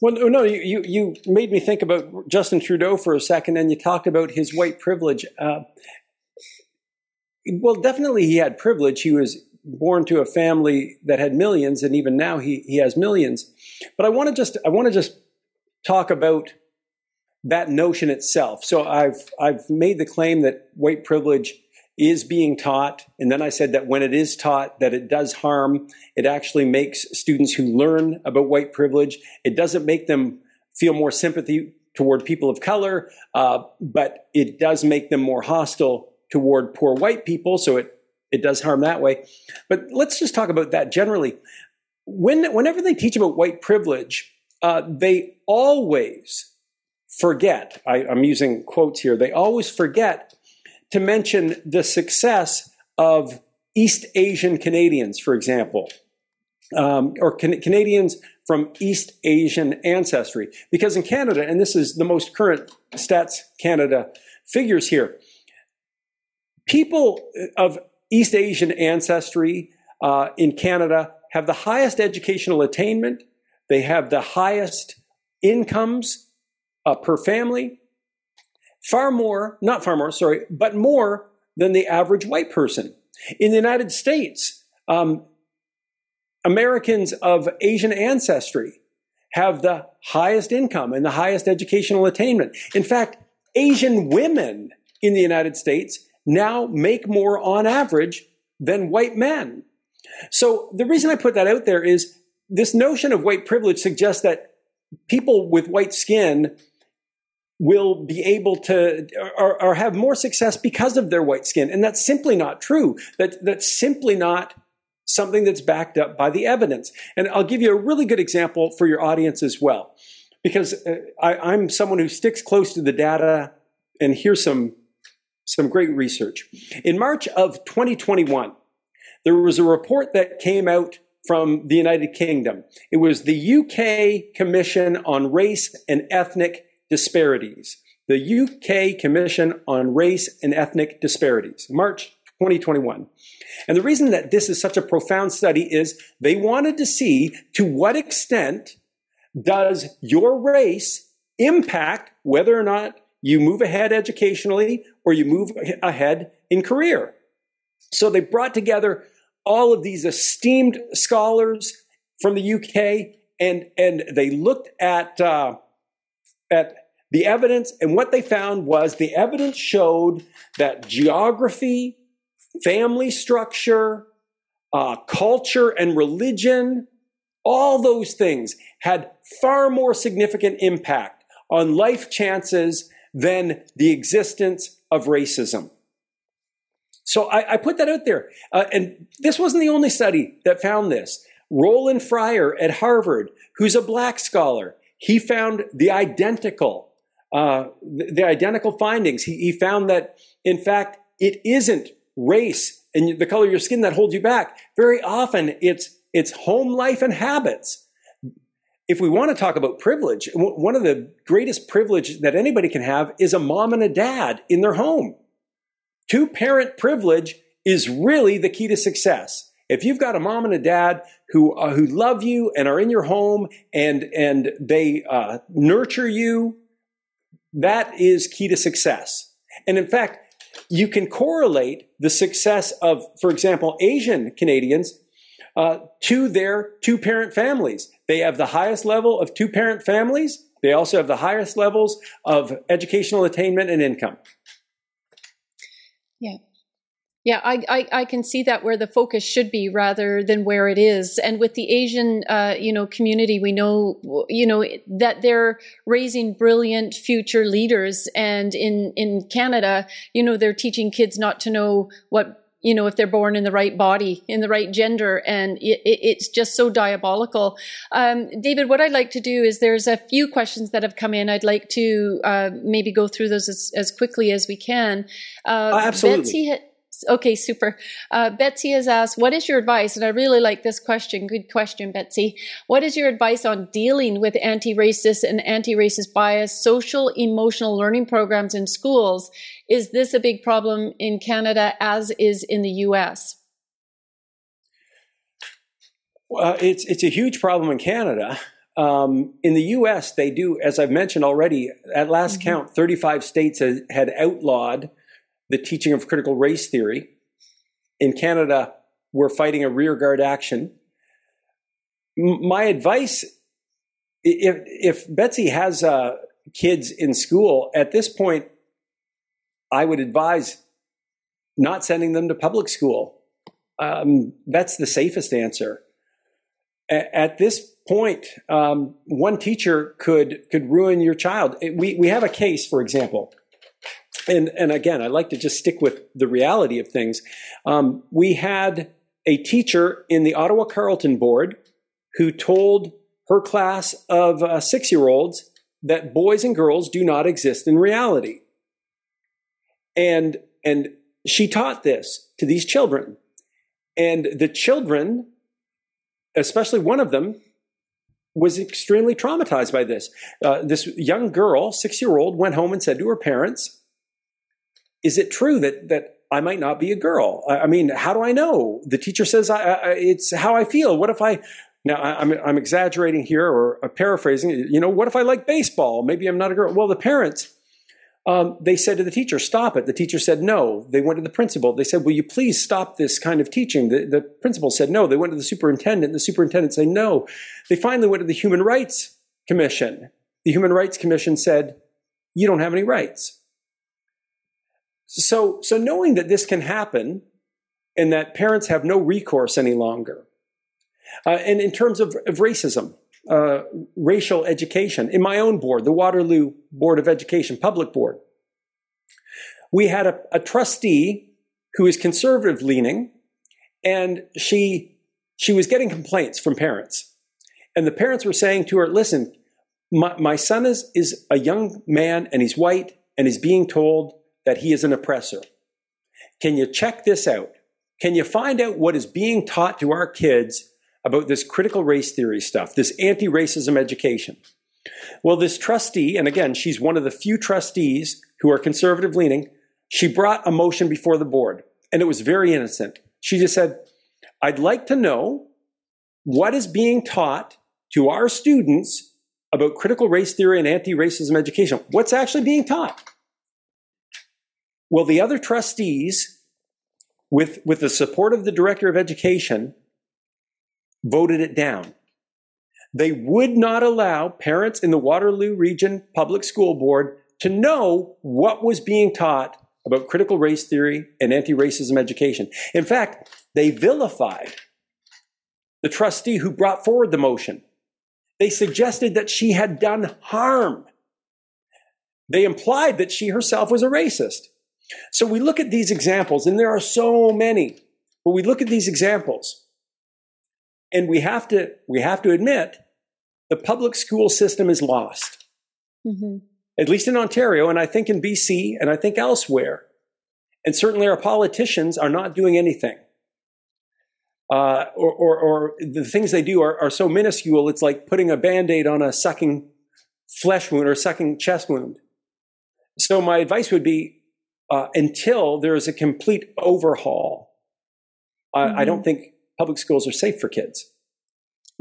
Well, no, you, you made me think about Justin Trudeau for a second, and you talked about his white privilege. Uh, well, definitely he had privilege. He was born to a family that had millions, and even now he, he has millions. But I want to just I want to just talk about that notion itself. So I've I've made the claim that white privilege is being taught, and then I said that when it is taught, that it does harm. It actually makes students who learn about white privilege. It doesn't make them feel more sympathy toward people of color, uh, but it does make them more hostile toward poor white people. So it it does harm that way. But let's just talk about that generally. When, whenever they teach about white privilege, uh, they always forget, I, I'm using quotes here, they always forget to mention the success of East Asian Canadians, for example, um, or can- Canadians from East Asian ancestry. Because in Canada, and this is the most current Stats Canada figures here, people of East Asian ancestry uh, in Canada have the highest educational attainment. They have the highest incomes uh, per family. Far more, not far more, sorry, but more than the average white person. In the United States, um, Americans of Asian ancestry have the highest income and the highest educational attainment. In fact, Asian women in the United States now make more on average than white men. So the reason I put that out there is this notion of white privilege suggests that people with white skin will be able to or, or, have more success because of their white skin. And that's simply not true. That, that's simply not something that's backed up by the evidence. And I'll give you a really good example for your audience as well. Because uh, I, I'm someone who sticks close to the data, and here's some some great research. In March of 2021, there was a report that came out from the United Kingdom. It was the UK Commission on Race and Ethnic Disparities. The UK Commission on Race and Ethnic Disparities, March 2021. And the reason that this is such a profound study is they wanted to see to what extent does your race impact whether or not you move ahead educationally or you move ahead in career. So they brought together all of these esteemed scholars from the UK and, and they looked at, uh, at the evidence, and what they found was the evidence showed that geography, family structure, uh, culture, and religion, all those things had far more significant impact on life chances than the existence of racism. So I, I put that out there. Uh, and this wasn't the only study that found this. Roland Fryer at Harvard, who's a black scholar, he found the identical, uh, the, the, identical findings. He, he found that, in fact, it isn't race and the color of your skin that holds you back. Very often, it's it's home life and habits. If we want to talk about privilege, one of the greatest privilege that anybody can have is a mom and a dad in their home. Two parent privilege is really the key to success. If you've got a mom and a dad who uh, who love you and are in your home and and they uh, nurture you, that is key to success. And in fact, you can correlate the success of, for example, Asian Canadians uh, to their two parent families. They have the highest level of two parent families. They also have the highest levels of educational attainment and income. Yeah. Yeah, I, I, I, can see that where the focus should be rather than where it is. And with the Asian, uh, you know, community, we know, you know, that they're raising brilliant future leaders. And in, in Canada, you know, they're teaching kids not to know what you know, if they're born in the right body, in the right gender, and it, it, it's just so diabolical. Um, David, what I'd like to do is there's a few questions that have come in. I'd like to uh, maybe go through those as, as quickly as we can. Uh, absolutely. Betsy, Okay, super. Uh, Betsy has asked, What is your advice? And I really like this question. Good question, Betsy. What is your advice on dealing with anti racist and anti racist bias, social emotional learning programs in schools? Is this a big problem in Canada as is in the US? Well, it's, it's a huge problem in Canada. Um, in the US, they do, as I've mentioned already, at last mm-hmm. count, 35 states had outlawed the teaching of critical race theory. In Canada, we're fighting a rearguard action. my advice, if, if Betsy has uh, kids in school, at this point, I would advise not sending them to public school. Um, that's the safest answer. A- at this point, um, one teacher could could ruin your child. We we have a case, for example, and and again, I like to just stick with the reality of things. Um, we had a teacher in the Ottawa Carleton board who told her class of uh, six year olds that boys and girls do not exist in reality, and and she taught this to these children, and the children, especially one of them, was extremely traumatized by this. Uh, this young girl, six year old, went home and said to her parents is it true that that I might not be a girl? I, I mean, how do I know? The teacher says I, I, it's how I feel. What if I now I'm I'm exaggerating here or paraphrasing? You know, what if I like baseball? Maybe I'm not a girl. Well, the parents. Um, they said to the teacher, stop it. The teacher said no. They went to the principal. They said, will you please stop this kind of teaching? The, the principal said no. They went to the superintendent. The superintendent said no. They finally went to the Human Rights Commission. The Human Rights Commission said, you don't have any rights. So, so knowing that this can happen and that parents have no recourse any longer. Uh, and in terms of, of racism, uh, racial education, in my own board, the Waterloo Board of Education, public board, we had a, a trustee who is conservative leaning, and she she was getting complaints from parents, and the parents were saying to her, "Listen, my, my son is is a young man, and he's white, and he's being told that he is an oppressor. Can you check this out? Can you find out what is being taught to our kids about this critical race theory stuff, this anti racism education? Well, this trustee, and again, she's one of the few trustees who are conservative leaning, she brought a motion before the board, and it was very innocent. She just said, I'd like to know what is being taught to our students about critical race theory and anti racism education. What's actually being taught? Well, the other trustees, with, with the support of the director of education, voted it down. They would not allow parents in the Waterloo Region Public School Board to know what was being taught about critical race theory and anti racism education. In fact, they vilified the trustee who brought forward the motion. They suggested that she had done harm. They implied that she herself was a racist. So we look at these examples, and there are so many, but we look at these examples, and we have to, we have to admit the public school system is lost. Mm-hmm. At least in Ontario, and I think in BC, and I think elsewhere. And certainly our politicians are not doing anything. Uh, or, or, or, the things they do are, are so minuscule, it's like putting a band aid on a sucking flesh wound or sucking chest wound. So, my advice would be uh, until there is a complete overhaul, mm-hmm. I don't think public schools are safe for kids.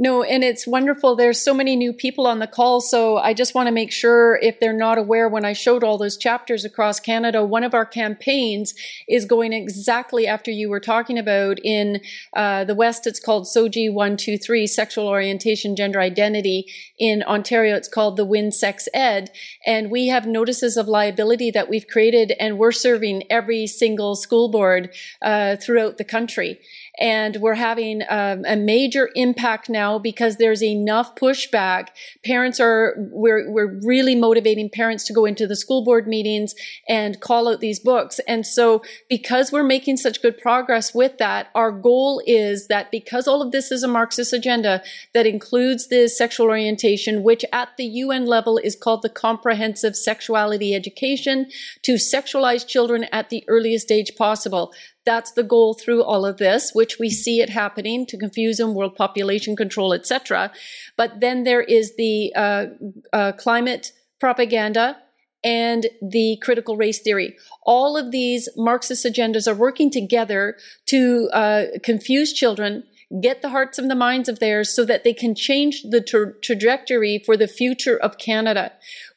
No, and it's wonderful. There's so many new people on the call. So I just want to make sure if they're not aware, when I showed all those chapters across Canada, one of our campaigns is going exactly after you were talking about in uh, the West. It's called SOGI 123, Sexual Orientation, Gender Identity. In Ontario, it's called the Wynne Sex Ed. And we have notices of liability that we've created, and we're serving every single school board uh, throughout the country. And we're having um, a major impact now because there's enough pushback. Parents are, we're, we're really motivating parents to go into the school board meetings and call out these books. And so because we're making such good progress with that, our goal is that because all of this is a Marxist agenda that includes the sexual orientation, which at the UN level is called the comprehensive sexuality education to sexualize children at the earliest age possible. That's the goal through all of this, which we see it happening to confuse them, world population control, etc. But then there is the uh, uh, climate propaganda and the critical race theory. All of these Marxist agendas are working together to uh, confuse children get the hearts and the minds of theirs so that they can change the tra- trajectory for the future of Canada.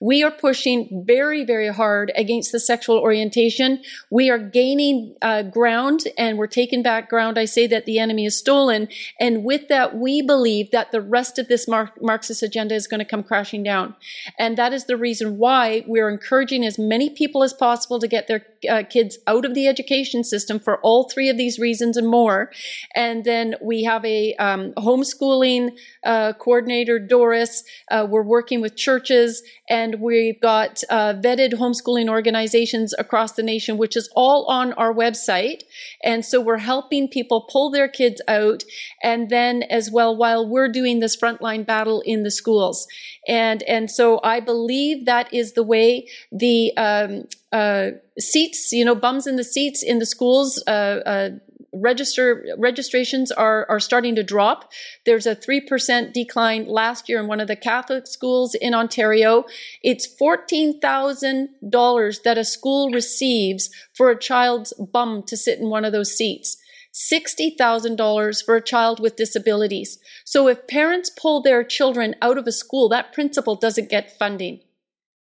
We are pushing very, very hard against the sexual orientation. We are gaining uh, ground and we're taking back ground. I say that the enemy is stolen. And with that, we believe that the rest of this Mar- Marxist agenda is going to come crashing down. And that is the reason why we're encouraging as many people as possible to get their uh, kids out of the education system for all three of these reasons and more. And then we have a um, homeschooling uh, coordinator, Doris. Uh, we're working with churches, and we've got uh, vetted homeschooling organizations across the nation, which is all on our website. And so we're helping people pull their kids out, and then as well while we're doing this frontline battle in the schools. And and so I believe that is the way the um, uh, seats, you know, bums in the seats in the schools. Uh, uh, register registrations are are starting to drop. There's a three percent decline last year in one of the Catholic schools in Ontario. It's fourteen thousand dollars that a school receives for a child's bum to sit in one of those seats. $60,000 for a child with disabilities. So if parents pull their children out of a school, that principal doesn't get funding.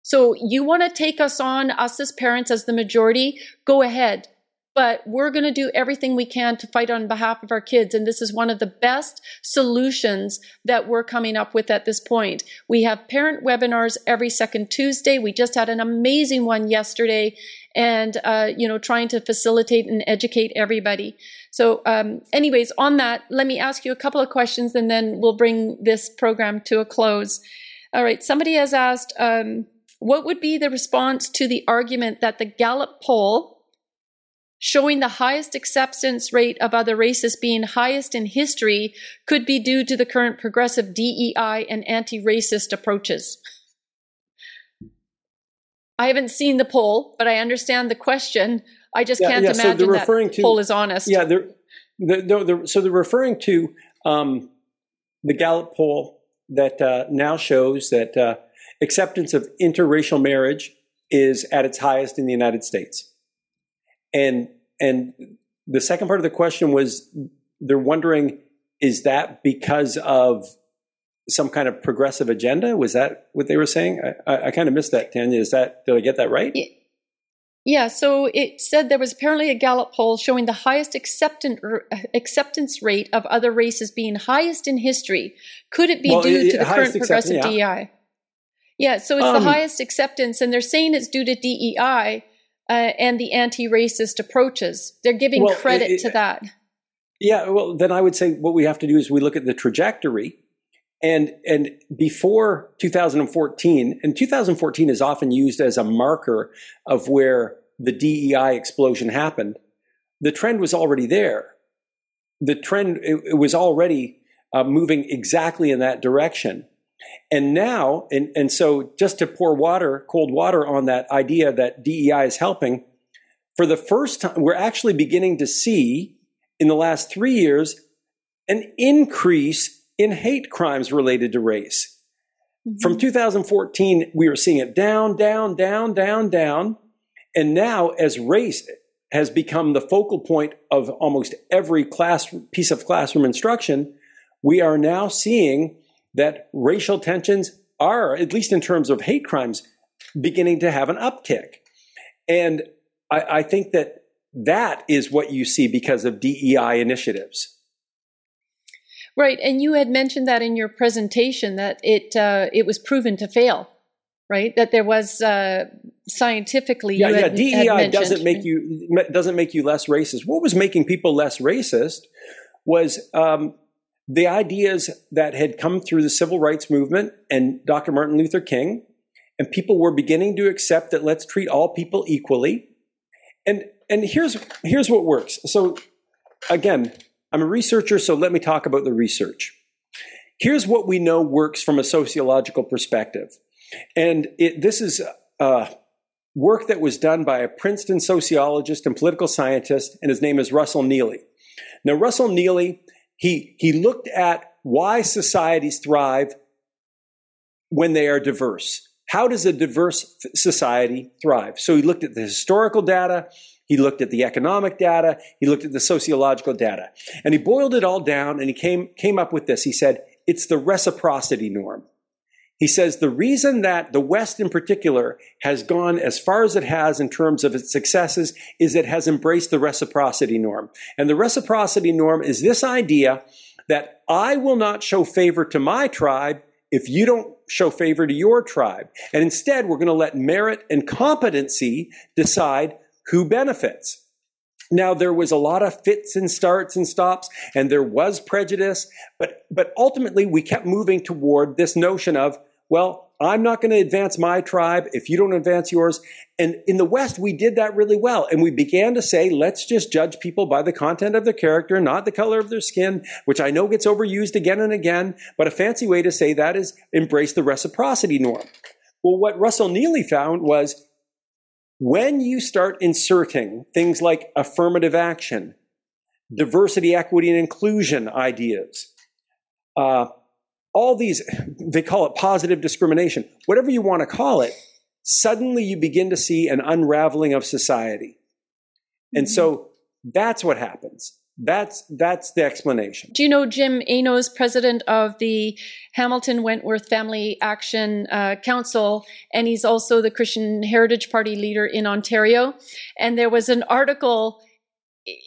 So you want to take us on, us as parents, as the majority, go ahead. But we're going to do everything we can to fight on behalf of our kids. And this is one of the best solutions that we're coming up with at this point. We have parent webinars every second Tuesday. We just had an amazing one yesterday and, uh, you know, trying to facilitate and educate everybody. So, um, anyways, on that, let me ask you a couple of questions and then we'll bring this program to a close. All right. Somebody has asked, um, what would be the response to the argument that the Gallup poll showing the highest acceptance rate of other races being highest in history could be due to the current progressive DEI and anti-racist approaches? I haven't seen the poll, but I understand the question. I just yeah, can't yeah, imagine so that the poll is honest. Yeah, they're, they're, they're, so they're referring to um, the Gallup poll that uh, now shows that uh, acceptance of interracial marriage is at its highest in the United States. And and the second part of the question was they're wondering is that because of some kind of progressive agenda? Was that what they were saying? I, I, I kind of missed that, Tanya. Is that did I get that right? Yeah, Yeah, so it said there was apparently a Gallup poll showing the highest acceptance acceptance rate of other races being highest in history. Could it be well, due it, to the current progressive yeah. DEI? Yeah, so it's um, the highest acceptance, and they're saying it's due to DEI uh, and the anti-racist approaches. They're giving well, credit it, to that. Yeah, well, then I would say what we have to do is we look at the trajectory and and before 2014, and 2014 is often used as a marker of where the DEI explosion happened. The trend was already there. The trend it, it was already uh, moving exactly in that direction. And now, and, and so just to pour water, cold water on that idea that DEI is helping, for the first time, we're actually beginning to see in the last three years an increase in hate crimes related to race. Mm-hmm. From 2014, we were seeing it down, down, down, down, down. And now, as race has become the focal point of almost every class piece of classroom instruction, we are now seeing that racial tensions are, at least in terms of hate crimes, beginning to have an uptick. And I, I think that that is what you see because of DEI initiatives. Right, and you had mentioned that in your presentation that it uh, it was proven to fail, right? That there was uh, scientifically. Yeah, yeah. Had, DEI had doesn't make you doesn't make you less racist. What was making people less racist was um, the ideas that had come through the civil rights movement and Dr. Martin Luther King, and people were beginning to accept that let's treat all people equally. And and here's here's what works. So again, I'm a researcher, so let me talk about the research. Here's what we know works from a sociological perspective. And it, this is uh, work that was done by a Princeton sociologist and political scientist, and his name is Russell Nieli. Now, Russell Nieli, he, he looked at why societies thrive when they are diverse. How does a diverse society thrive? So he looked at the historical data, he looked at the economic data. He looked at the sociological data. And he boiled it all down and he came, came up with this. He said, it's the reciprocity norm. He says the reason that the West in particular has gone as far as it has in terms of its successes is it has embraced the reciprocity norm. And the reciprocity norm is this idea that I will not show favor to my tribe if you don't show favor to your tribe. And instead, we're going to let merit and competency decide who benefits. Now there was a lot of fits and starts and stops, and there was prejudice, but but ultimately we kept moving toward this notion of, well, I'm not going to advance my tribe if you don't advance yours. And in the West, we did that really well. And we began to say, let's just judge people by the content of their character, not the color of their skin, which I know gets overused again and again. But a fancy way to say that is embrace the reciprocity norm. Well, what Russell Nieli found was when you start inserting things like affirmative action, diversity, equity, and inclusion ideas, uh, all these, they call it positive discrimination, whatever you want to call it, suddenly you begin to see an unraveling of society. And so that's what happens. That's that's the explanation. Do you know Jim Enos, president of the Hamilton Wentworth Family Action uh, Council, and he's also the Christian Heritage Party leader in Ontario. And there was an article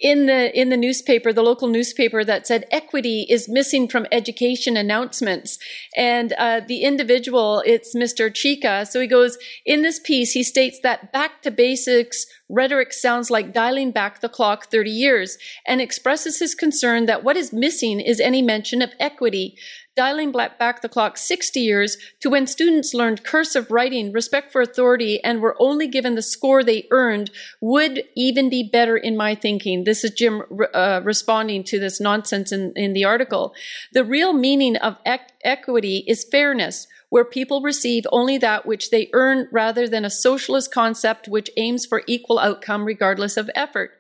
in the in the newspaper the local newspaper that said equity is missing from education announcements. And uh, the individual it's mr chica. So he goes in this piece he states that back to basics rhetoric sounds like dialing back the clock 30 years and expresses his concern that what is missing is any mention of equity dialing back the clock 60 years to when students learned cursive writing, respect for authority, and were only given the score they earned would even be better in my thinking. This is Jim uh, responding to this nonsense in, in the article. The real meaning of equity is fairness where people receive only that which they earn rather than a socialist concept which aims for equal outcome regardless of effort.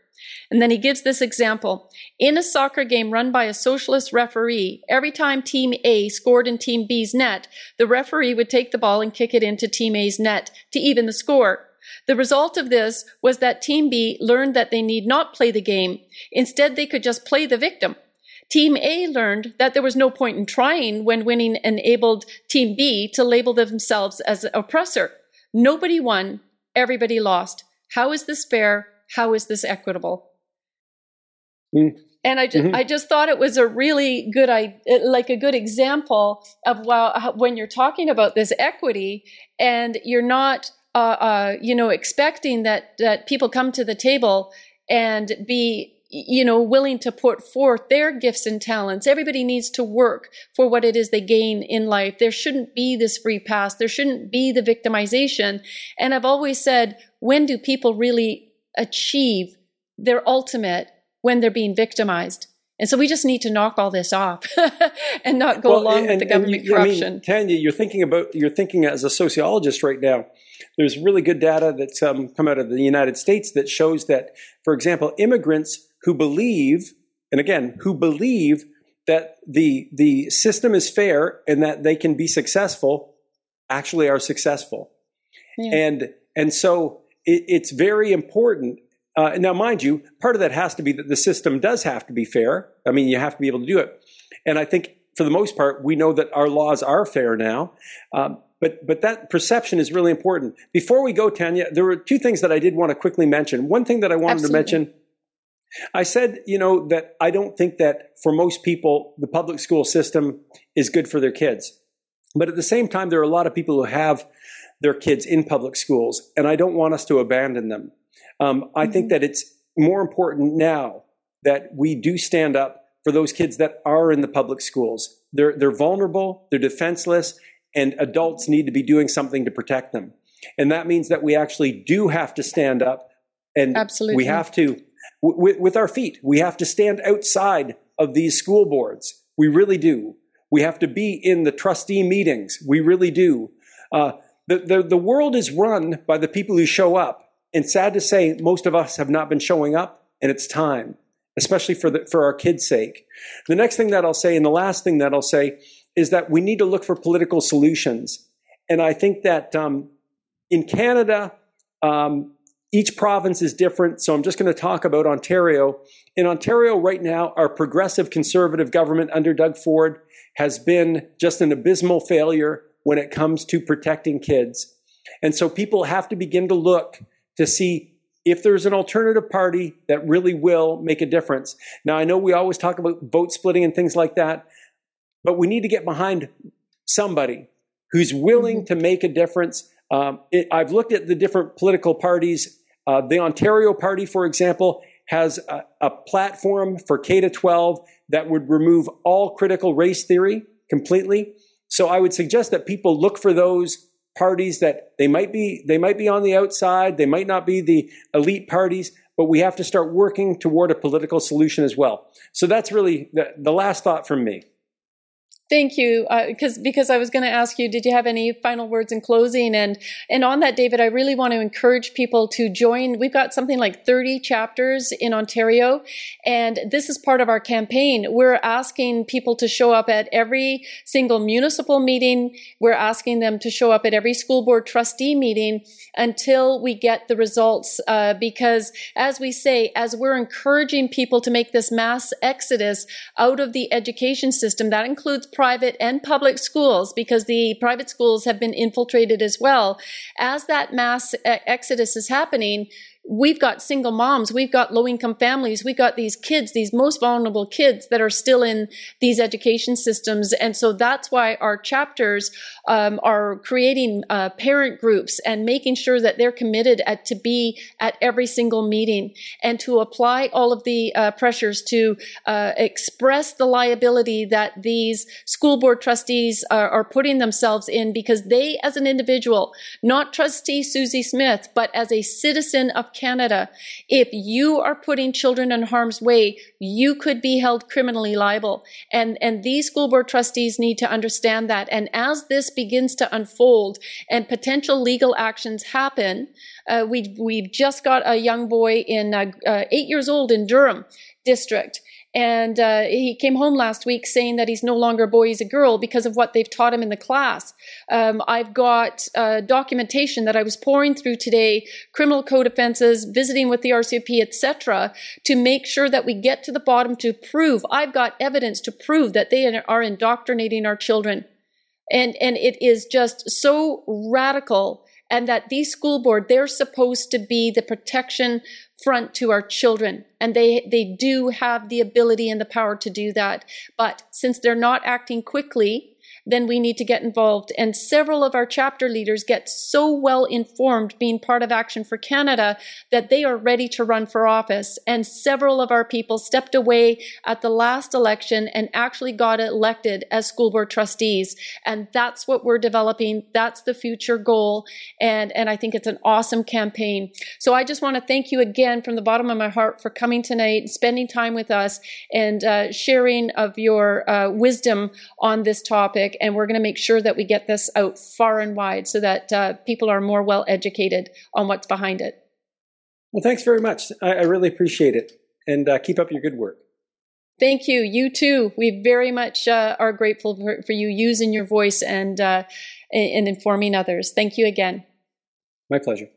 And then he gives this example. In a soccer game run by a socialist referee, every time Team A scored in Team B's net, the referee would take the ball and kick it into Team A's net to even the score. The result of this was that Team B learned that they need not play the game. Instead, they could just play the victim. Team A learned that there was no point in trying when winning enabled Team B to label themselves as oppressor. Nobody won, everybody lost. How is this fair? How is this equitable? Mm. And I just, Mhm. I just thought it was a really good, I like a good example of wow, when you're talking about this equity, and you're not, uh, uh, you know, expecting that that people come to the table and be, you know, willing to put forth their gifts and talents. Everybody needs to work for what it is they gain in life. There shouldn't be this free pass. There shouldn't be the victimization. And I've always said, when do people really achieve their ultimate when they're being victimized? And so we just need to knock all this off and not go Well, along with the government you- I mean. Tanya, you're thinking about you're thinking as a sociologist right now. There's really good data that's um, come out of the United States that shows that, for example, immigrants who believe, and again, who believe that the the system is fair and that they can be successful, actually are successful. Yeah. And and so it, it's very important. Uh, now, mind you, part of that has to be that the system does have to be fair. I mean, you have to be able to do it. And I think for the most part, we know that our laws are fair now. Um, but but that perception is really important. Before we go, Tanya, there were two things that I did want to quickly mention. One thing that I wanted Absolutely. to mention. I said, you know, that I don't think that for most people, the public school system is good for their kids. But at the same time, there are a lot of people who have their kids in public schools, and I don't want us to abandon them. Um, I think that it's more important now that we do stand up for those kids that are in the public schools. They're, they're vulnerable, they're defenseless, and adults need to be doing something to protect them. And that means that we actually do have to stand up and Absolutely. we have to, with, with our feet, we have to stand outside of these school boards. We really do. We have to be in the trustee meetings. We really do. Uh, the, the, the world is run by the people who show up. And sad to say, most of us have not been showing up, and it's time, especially for, the, for our kids' sake. The next thing that I'll say, and the last thing that I'll say, is that we need to look for political solutions. And I think that um, in Canada, um, each province is different. So I'm just going to talk about Ontario. In Ontario, right now, our progressive conservative government under Doug Ford has been just an abysmal failure when it comes to protecting kids. And so people have to begin to look to see if there's an alternative party that really will make a difference. Now, I know we always talk about vote splitting and things like that, but we need to get behind somebody who's willing to make a difference. Um, it, I've looked at the different political parties. Uh, the Ontario Party, for example, has a, a platform for K to 12 that would remove all critical race theory completely. So I would suggest that people look for those parties that they might be they might be on the outside, they might not be the elite parties, but we have to start working toward a political solution as well. So that's really the, the last thought from me. Thank you, because because I was going to ask you, did you have any final words in closing? And and on that, David, I really want to encourage people to join. We've got something like thirty chapters in Ontario, and this is part of our campaign. We're asking people to show up at every single municipal meeting. We're asking them to show up at every school board trustee meeting until we get the results. Uh, because as we say, as we're encouraging people to make this mass exodus out of the education system, that includes private and public schools because the private schools have been infiltrated as well. As that mass exodus is happening, we've got single moms, we've got low income families, we've got these kids, these most vulnerable kids that are still in these education systems. And so that's why our chapters um, are creating uh, parent groups and making sure that they're committed at, to be at every single meeting and to apply all of the uh, pressures to uh, express the liability that these school board trustees are, are putting themselves in because they, as an individual, not trustee Susie Smith, but as a citizen of Canada, if you are putting children in harm's way, you could be held criminally liable. And, and these school board trustees need to understand that. And as this begins to unfold and potential legal actions happen, uh, we, we've just got a young boy in uh, uh, eight years old in Durham district. And uh, he came home last week saying that he's no longer a boy, he's a girl because of what they've taught him in the class. Um, I've got uh, documentation that I was pouring through today, criminal code offenses, visiting with the RCMP, etc., to make sure that we get to the bottom to prove. I've got evidence to prove that they are indoctrinating our children, and and it is just so radical and that these school board, they're supposed to be the protection front to our children. And they, they do have the ability and the power to do that. But since they're not acting quickly, then we need to get involved. And several of our chapter leaders get so well informed being part of Action for Canada that they are ready to run for office. And several of our people stepped away at the last election and actually got elected as school board trustees. And that's what we're developing. That's the future goal. And, and I think it's an awesome campaign. So I just want to thank you again from the bottom of my heart for coming tonight, spending time with us, and uh, sharing of your uh, wisdom on this topic and we're going to make sure that we get this out far and wide so that uh, people are more well educated on what's behind it. Well, thanks very much. I, I really appreciate it, and uh, keep up your good work. Thank you. You too. We very much uh, are grateful for, for, you using your voice and uh, and informing others. Thank you again. My pleasure.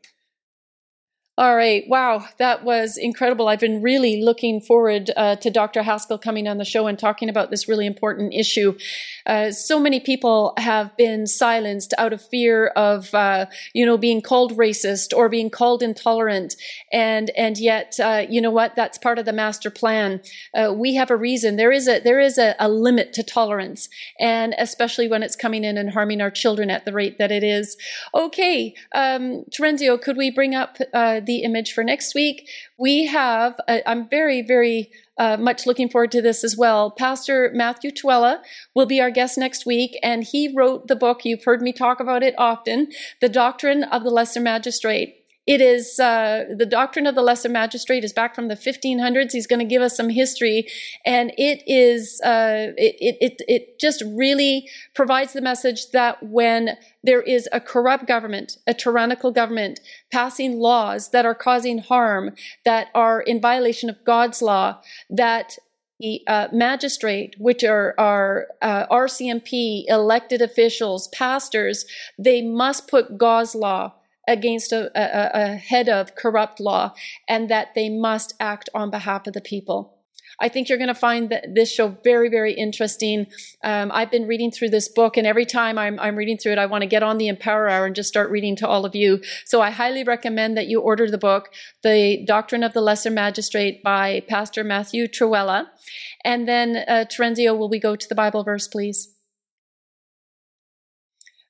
All right. Wow. That was incredible. I've been really looking forward uh, to Dr. Haskell coming on the show and talking about this really important issue. Uh, so many people have been silenced out of fear of, uh, you know, being called racist or being called intolerant. And, and yet, uh, you know what? That's part of the master plan. Uh, we have a reason. There is a, there is a, a limit to tolerance. And especially when it's coming in and harming our children at the rate that it is. Okay. Um, Terenzio, could we bring up, the image for next week. We have, uh, I'm very, very uh, much looking forward to this as well. Pastor Matthew Trewhella will be our guest next week, and he wrote the book, you've heard me talk about it often, The Doctrine of the Lesser Magistrate. It is uh, the doctrine of the lesser magistrate is back from the 1500s. He's going to give us some history, and it is uh, it, it it just really provides the message that when there is a corrupt government, a tyrannical government passing laws that are causing harm, that are in violation of God's law, that the uh, magistrate, which are, are uh, RCMP, elected officials, pastors, they must put God's law against a, a, a head of corrupt law and that they must act on behalf of the people. I think you're going to find that this show very, very interesting. Um, I've been reading through this book, and every time I'm, I'm reading through it, I want to get on the Empower Hour and just start reading to all of you. So I highly recommend that you order the book, The Doctrine of the Lesser Magistrate by Pastor Matthew Trewhella. And then, uh, Terenzio, will we go to the Bible verse, please?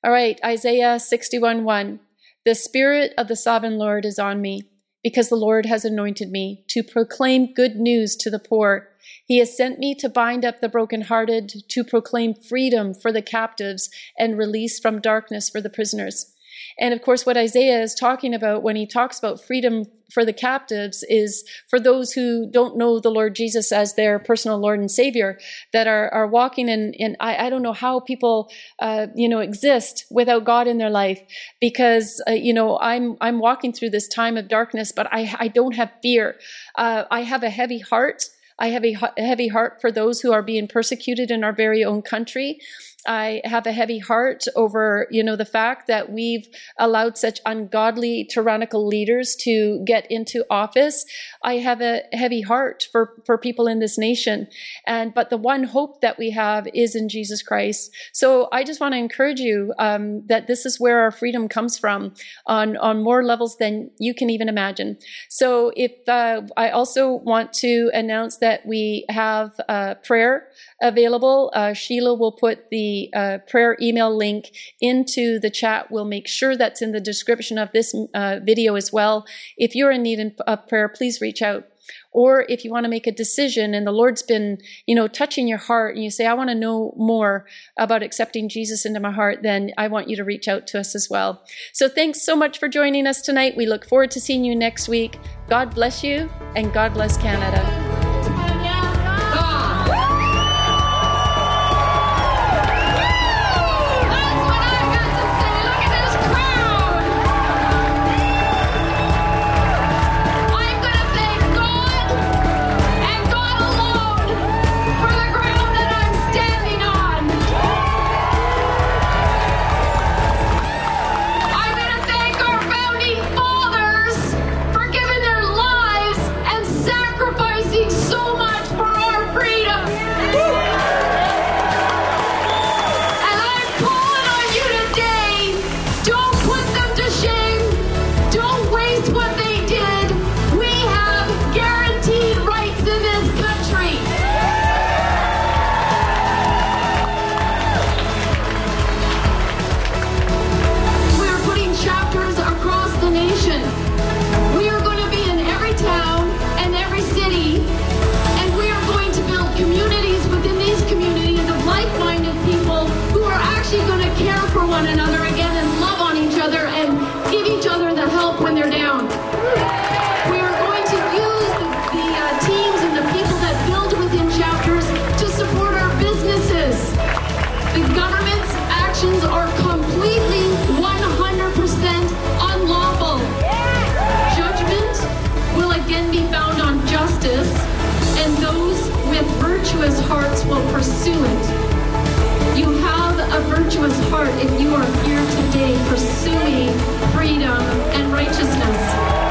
All right, Isaiah 61 1. The Spirit of the Sovereign Lord is on me, because the Lord has anointed me to proclaim good news to the poor. He has sent me to bind up the brokenhearted, to proclaim freedom for the captives, and release from darkness for the prisoners and of course, what Isaiah is talking about when he talks about freedom for the captives is for those who don't know the Lord Jesus as their personal Lord and Savior, that are, are walking in, in I, I don't know how people, uh, you know, exist without God in their life because, uh, you know, I'm, I'm walking through this time of darkness, but I, I don't have fear. Uh, I have a heavy heart. I have a heavy heart for those who are being persecuted in our very own country. I have a heavy heart over, you know, the fact that we've allowed such ungodly, tyrannical leaders to get into office. I have a heavy heart for, for people in this nation. And, but the one hope that we have is in Jesus Christ. So I just want to encourage you, um, that this is where our freedom comes from on, on more levels than you can even imagine. So if, uh, I also want to announce that we have, uh, prayer available. Uh, Sheila will put the uh, prayer email link into the chat. We'll make sure that's in the description of this uh, video as well. If you're in need of prayer, please reach out. Or if you want to make a decision and the Lord's been, you know, touching your heart and you say, I want to know more about accepting Jesus into my heart, then I want you to reach out to us as well. So thanks so much for joining us tonight. We look forward to seeing you next week. God bless you and God bless Canada. virtuous hearts will pursue it. You have a virtuous heart if you are here today pursuing freedom and righteousness.